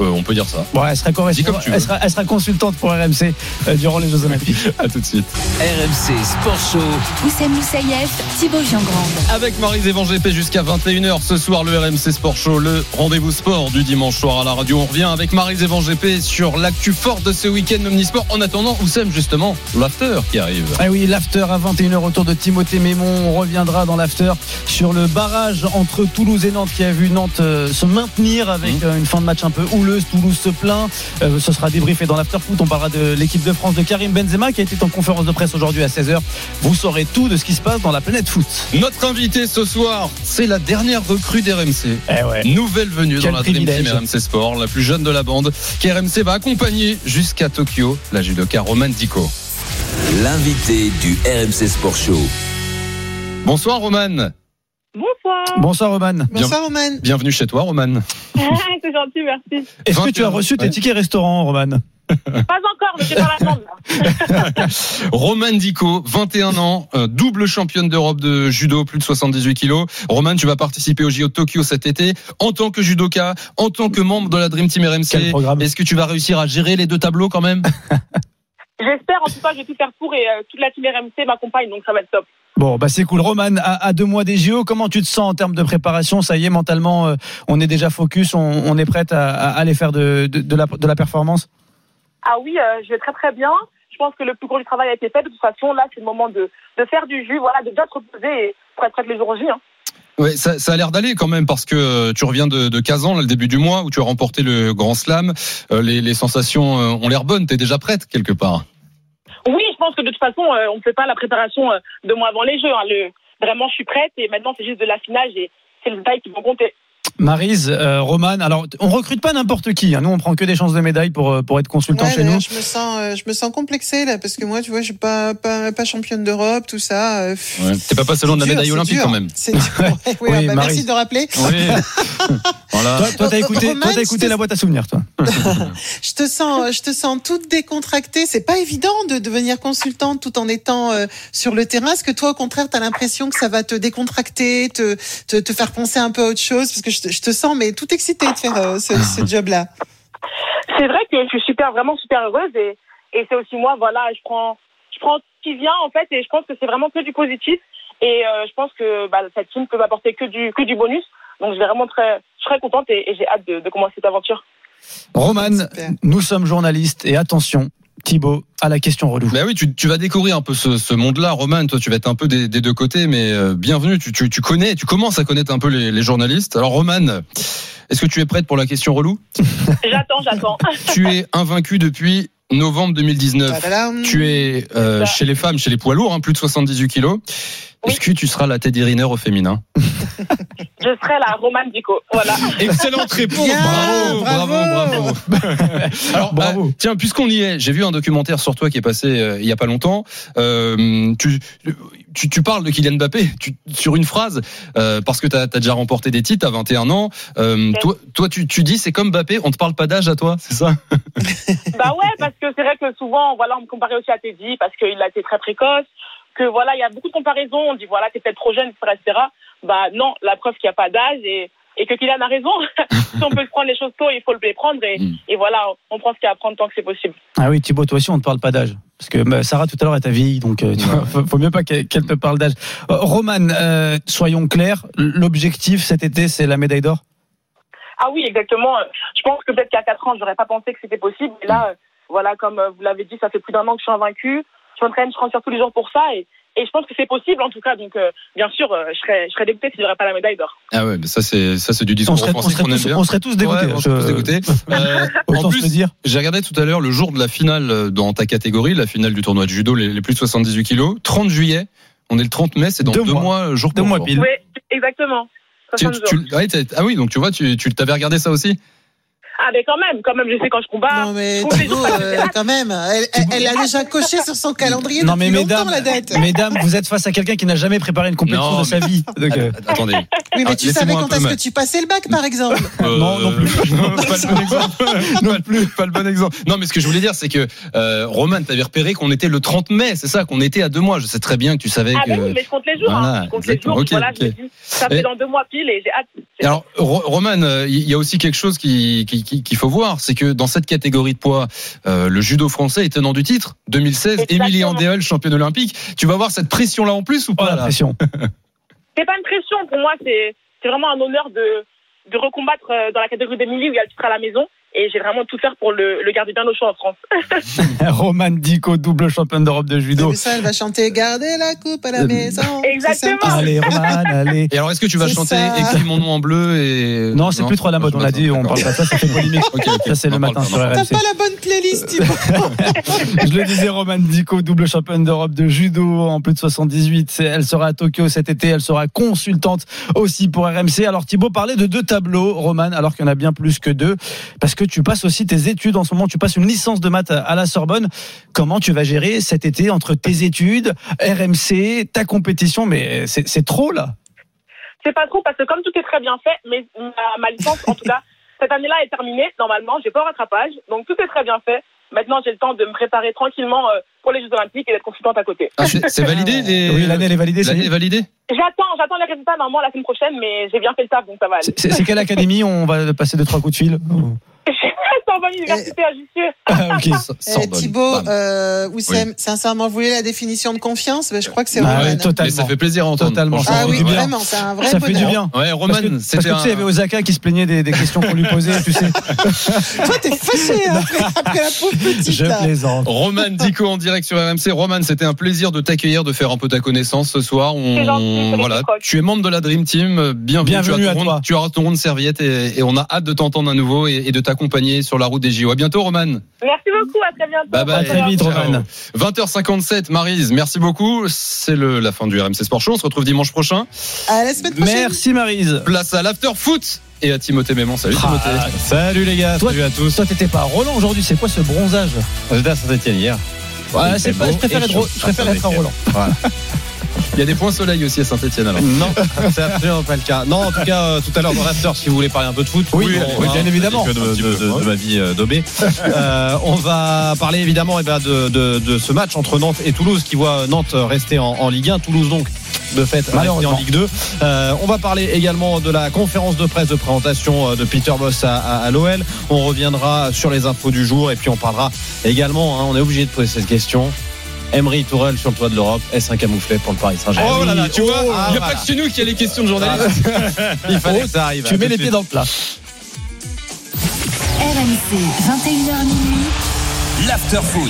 Euh, on peut dire ça. Bon, elle sera, correspond- Dis comme tu veux. elle sera, elle sera consultante pour RMC euh, durant les Jeux Olympiques. À tout de suite. RMC Sport Show. Oussem Moussaïef, Thibaut Giangrande. Avec Van GP jusqu'à 21h ce soir, le RMC Sport Show, le rendez-vous sport du dimanche soir à la radio. On revient avec Van GP sur l'actu forte de ce week-end Omnisport. En attendant, Oussem, justement, l'after qui arrive. Ah oui, l'after à 21h autour de Timothée Mémon. On reviendra dans l'after sur le barrage entre Toulouse et Nantes qui a vu Nantes euh, se maintenir avec euh, une fin de match un peu houleuse. Toulouse se plaint. Euh, ce sera débriefé dans l'after foot. On parlera de l'équipe de France de Karim Benzema qui a été en conférence de presse aujourd'hui à 16h. Vous saurez tout de ce qui se passe dans la planète foot. Notre invité ce soir, c'est la dernière recrue d'RMC. Eh ouais. Nouvelle venue Quel dans la Dream Team. RMC Sport, la plus jeune de la bande, qui RMC va accompagner jusqu'à Tokyo, la judoka Roman Dico. L'invité du RMC Sport Show. Bonsoir Roman. Bonsoir. Bonsoir Roman. Bonsoir, Roman. Bienvenue chez toi Roman. c'est gentil, merci. Est-ce que tu as reçu tes tickets restaurant, Roman Pas encore, mais j'ai pas l'attendre. là. Roman Dico, 21 ans, euh, double championne d'Europe de judo, plus de 78 kilos. Roman, tu vas participer au JO de Tokyo cet été en tant que judoka, en tant que membre de la Dream Team Quel RMC. programme Est-ce que tu vas réussir à gérer les deux tableaux quand même? J'espère, en tout cas, je vais tout faire pour et euh, toute la team RMC m'accompagne, donc ça va être top. Bon, bah c'est cool. Roman, à, à deux mois des JO, comment tu te sens en termes de préparation? Ça y est, mentalement, euh, on est déjà focus, on, on est prête à, à aller faire de, de, de la, de la performance? Ah oui, euh, je vais très très bien. Je pense que le plus gros du travail a été fait. De toute façon, là, c'est le moment de, de faire du jus, voilà, de bien te reposer et pour être prête les jours J. Hein. Ouais, ça, ça a l'air d'aller quand même parce que euh, tu reviens de, de Kazan, là, le début du mois, où tu as remporté le Grand Slam. Euh, les, les sensations ont l'air bonnes. T'es déjà prête quelque part? Oui, je pense que de toute façon, euh, on ne fait pas la préparation euh, deux mois avant les Jeux. hein. Le, vraiment, je suis prête et maintenant, c'est juste de l'affinage et c'est le détail qui vont compter. Marise, euh, Roman, alors on recrute pas n'importe qui. hein. Nous, on prend que des chances de médaille pour, euh, pour être consultant Ouais, chez nous. je me sens, euh, je me sens complexée là parce que moi, tu vois, je suis pas, pas, pas championne d'Europe, tout ça. euh, Ouais. T'es pas passé loin de la médaille olympique dur. quand même. C'est dur. Ouais, ouais, Oui, bah, merci de rappeler. Oui. voilà. Toi, toi, t'as écouté, Roman, toi, t'as écouté c'est- la boîte à souvenirs, toi. je te sens, je te sens toute décontractée. C'est pas évident de devenir consultante tout en étant euh, sur le terrain. Est-ce que toi, au contraire, tu as l'impression que ça va te décontracter, te, te, te, faire penser un peu à autre chose? Parce que je te, je te sens, mais tout excitée de faire euh, ce, ce job-là. C'est vrai que je suis super, vraiment super heureuse et, et c'est aussi moi, voilà, je prends, je prends ce qui vient en fait et je pense que c'est vraiment que du positif et euh, je pense que bah, cette team peut m'apporter que du, que du bonus. Donc je vais vraiment très, je serai contente et, et j'ai hâte de, de commencer cette aventure. Roman, nous sommes journalistes et attention, Thibaut, à la question relou. Bah oui, tu, tu vas découvrir un peu ce, ce monde-là, Roman. Toi, tu vas être un peu des, des deux côtés, mais euh, bienvenue. Tu, tu, tu connais, tu commences à connaître un peu les, les journalistes. Alors, Roman, est-ce que tu es prête pour la question relou? J'attends, j'attends. Tu es invaincu depuis novembre 2019. Tadadam. Tu es euh, chez les femmes, chez les poids lourds, hein, plus de 78 kilos. Est-ce que tu seras la Teddy Riner au féminin Je serai la Romane Dico. Voilà. Excellente réponse. Bien, bravo, bravo, bravo, Alors, bah, tiens, puisqu'on y est, j'ai vu un documentaire sur toi qui est passé euh, il y a pas longtemps. Euh, tu, tu, tu parles de Kylian Mbappé tu, sur une phrase euh, parce que tu as, déjà remporté des titres à 21 ans. Euh, toi, toi, tu, tu dis c'est comme Mbappé, on te parle pas d'âge à toi, c'est ça? Bah ouais, parce que c'est vrai que souvent, voilà, on me comparait aussi à Teddy parce qu'il a été très précoce. Que voilà, il y a beaucoup de comparaisons. On dit voilà, t'es peut-être trop jeune, etc., etc. Bah non, la preuve qu'il n'y a pas d'âge et, et que Kylian a raison. si on peut se prendre les choses tôt, il faut les prendre et, et voilà, on prend ce qu'il y a à prendre tant que c'est possible. Ah oui, Thibaut, toi aussi, on ne te parle pas d'âge. Parce que bah, Sarah, tout à l'heure, est ta vieille, donc euh, tu vois, faut, faut mieux pas qu'elle te parle d'âge. Euh, Roman, euh, soyons clairs, l'objectif cet été, c'est la médaille d'or? Ah oui, exactement. Je pense que peut-être qu'à 4 ans, j'aurais pas pensé que c'était possible. Et là, euh, voilà, comme euh, vous l'avez dit, ça fait plus d'un an que je suis invaincu. Je m'entraîne, je transfère tous les jours pour ça. Et, et je pense que c'est possible, en tout cas. Donc, euh, bien sûr, euh, je serais, je serais dégoûtée si j'aurais pas la médaille d'or. Ah ouais, mais ça c'est ça c'est du discours On serait- qu'on aime tous- bien. on serait tous dégoûtés, Ouais, on je- serait tous dégoûtés. Euh, Autant en se le plus, dire. j'ai regardé tout à l'heure le jour de la finale euh, dans ta catégorie, la finale du tournoi de judo, les, les plus de 78 kilos, 30 juillet. On est le 30 mai, c'est dans deux, Deux mois. mois, jour Deux pour mois jour. pile. Oui, exactement. Tu- 60 tu- jours. ouais, t'as- ah oui, donc tu vois, tu, tu t'avais regardé ça aussi? Ah, mais quand même, quand même, je sais quand je combats. Non mais euh, quand même, elle, elle- elle a déjà coché sur son calendrier Non mais mesdames, la date. mesdames, vous êtes face à quelqu'un qui n'a jamais préparé une compétition de sa vie. Donc, euh, Attendez. Oui, mais Ah, tu savais quand est-ce que tu passais le bac, par exemple Non, non plus. pas le bon exemple. non plus, pas le bon exemple. Non, mais ce que je voulais dire, c'est que euh, Roman, t'avais repéré qu'on était le 30 mai, c'est ça, qu'on était à deux mois. Je sais très bien que tu savais Ah, que. ben oui, mais je compte les jours. Voilà, hein. Je compte les jours. Ok, voilà, ok. je me dis, ça Et- fait dans deux mois pile et j'ai hâte. Alors, Ro- Roman, euh, il y a aussi quelque chose qui- qu'il faut voir, c'est que dans cette catégorie de poids, euh, le judo français est tenant du titre. 2016, Exactement. Émilie Andéol, championne olympique. Tu vas voir cette pression-là en plus ou oh, pas la là pression. C'est pas une pression pour moi, c'est c'est vraiment un honneur de, de recombattre euh, dans la catégorie d'Emilie où il y a le titre à la maison. Et j'ai vraiment tout faire pour le, le garder bien au chaud en France. Roman Dico, double championne d'Europe de judo. ça, elle va chanter Gardez la coupe à la Euh, maison. Exactement. Allez, Roman, allez. Et alors, est-ce que tu vas chanter ça. Écris mon nom en bleu et Non, c'est plus trop à la mode. On a dit, on parle pas de ça, ça fait polémique. Ok, ok. Ça, c'est le matin sur en T'as RMC. pas la bonne playlist. Je le disais, Roman Dico, double championne d'Europe de judo en plus de 78. C'est- Elle sera à Tokyo cet été. Elle sera consultante aussi pour RMC. Alors Thibaut parlait de deux tableaux, Roman, alors qu'il y en a bien plus que deux, parce que tu passes aussi tes études en ce moment. Tu passes une licence de maths à la Sorbonne. Comment tu vas gérer cet été entre tes études, RMC, ta compétition? Mais c'est trop là. C'est pas trop parce que comme tout est très bien fait, mais ma, ma licence, en tout cas, cette année-là est terminée. Normalement, j'ai pas au rattrapage. Donc tout est très bien fait. Maintenant, j'ai le temps de me préparer tranquillement euh, pour les Jeux Olympiques et d'être consultante à côté. Ah, c'est validé les- Oui, l'année elle est validée. L'année c'est- est validée? J'attends, j'attends les résultats normalement la semaine prochaine, mais j'ai bien fait le taf, donc ça va aller. C'est c'est quelle académie On va passer deux trois coups de fil? Sí, Sorbonne Université à Jussieu. Ah, ok. Eh, Sorbonne. Thibaut, euh, Oussem, sincèrement, vous voulez la définition de confiance? Ben, Je crois que c'est Ah Roman. hein. Mais ça fait plaisir à entendre. Totalement. Ah Ça oui, fait du bien. vraiment, c'est un vrai Ça fait du bonheur. bien. Ouais, Roman, Parce que, parce c'était que tu sais, il y avait. Osaka qui se plaignait des, des questions qu'on lui posait, tu sais. Toi, t'es fâché hein, après, après la pauvre petite. Je là. plaisante. Roman Dico en direct sur RMC. Roman, c'était un plaisir de t'accueillir, de faire un peu ta connaissance ce soir. On, gentil, voilà, tu es membre de la Dream Team. Bienvenue. Bienvenue tu, as à toi. tu auras ton rond de serviette et, et on a hâte de t'entendre à nouveau et, et de t'accompagner sur la route des JO. À bientôt, Roman. Merci beaucoup, à très bientôt. Bye bye. À très vite. Roman. 20h57, Marise, merci beaucoup. C'est le, la fin du RMC Sport Show. On se retrouve dimanche prochain. À la semaine prochaine. Merci Marise. Place à l'after foot et à Timothée Mémon. Salut Timothée. Ah, salut les gars, Toi, salut à tous. Toi, t'étais pas à Roland aujourd'hui, c'est quoi ce bronzage? J'étais à Saint-Etienne hier. Ouais, c'est pas, beau je préfère être, je préfère à être à. Roland. Voilà. Il y a des points soleil aussi à Saint-Etienne alors. Non, c'est absolument pas le cas. Non, en tout cas, euh, tout à l'heure dans l'after, si vous voulez parler un peu de foot, Oui, bien évidemment. de, de- de- de ma vie euh, d'obé. Euh, on va parler évidemment eh ben, de, ce match entre Nantes et Toulouse qui voit Nantes rester en, en Ligue 1. Toulouse donc de fait rester en. Ligue 2. Euh, on va parler également de la conférence de presse de présentation de Peter Boss à, à- à l'OL. On reviendra sur les infos du jour et puis on parlera également, hein, on est obligé de poser cette question. Emery Tourelle sur le toit de l'Europe, est-ce un camouflet pour le Paris Saint-Germain Oh là là, tu vois, Ah, il n'y a voilà. pas que chez nous qu'il y a les questions de journalistes. Il fallait que ça arrive. Tu mets les pieds dans le plat. RMC, 21h minuit. L'after foot.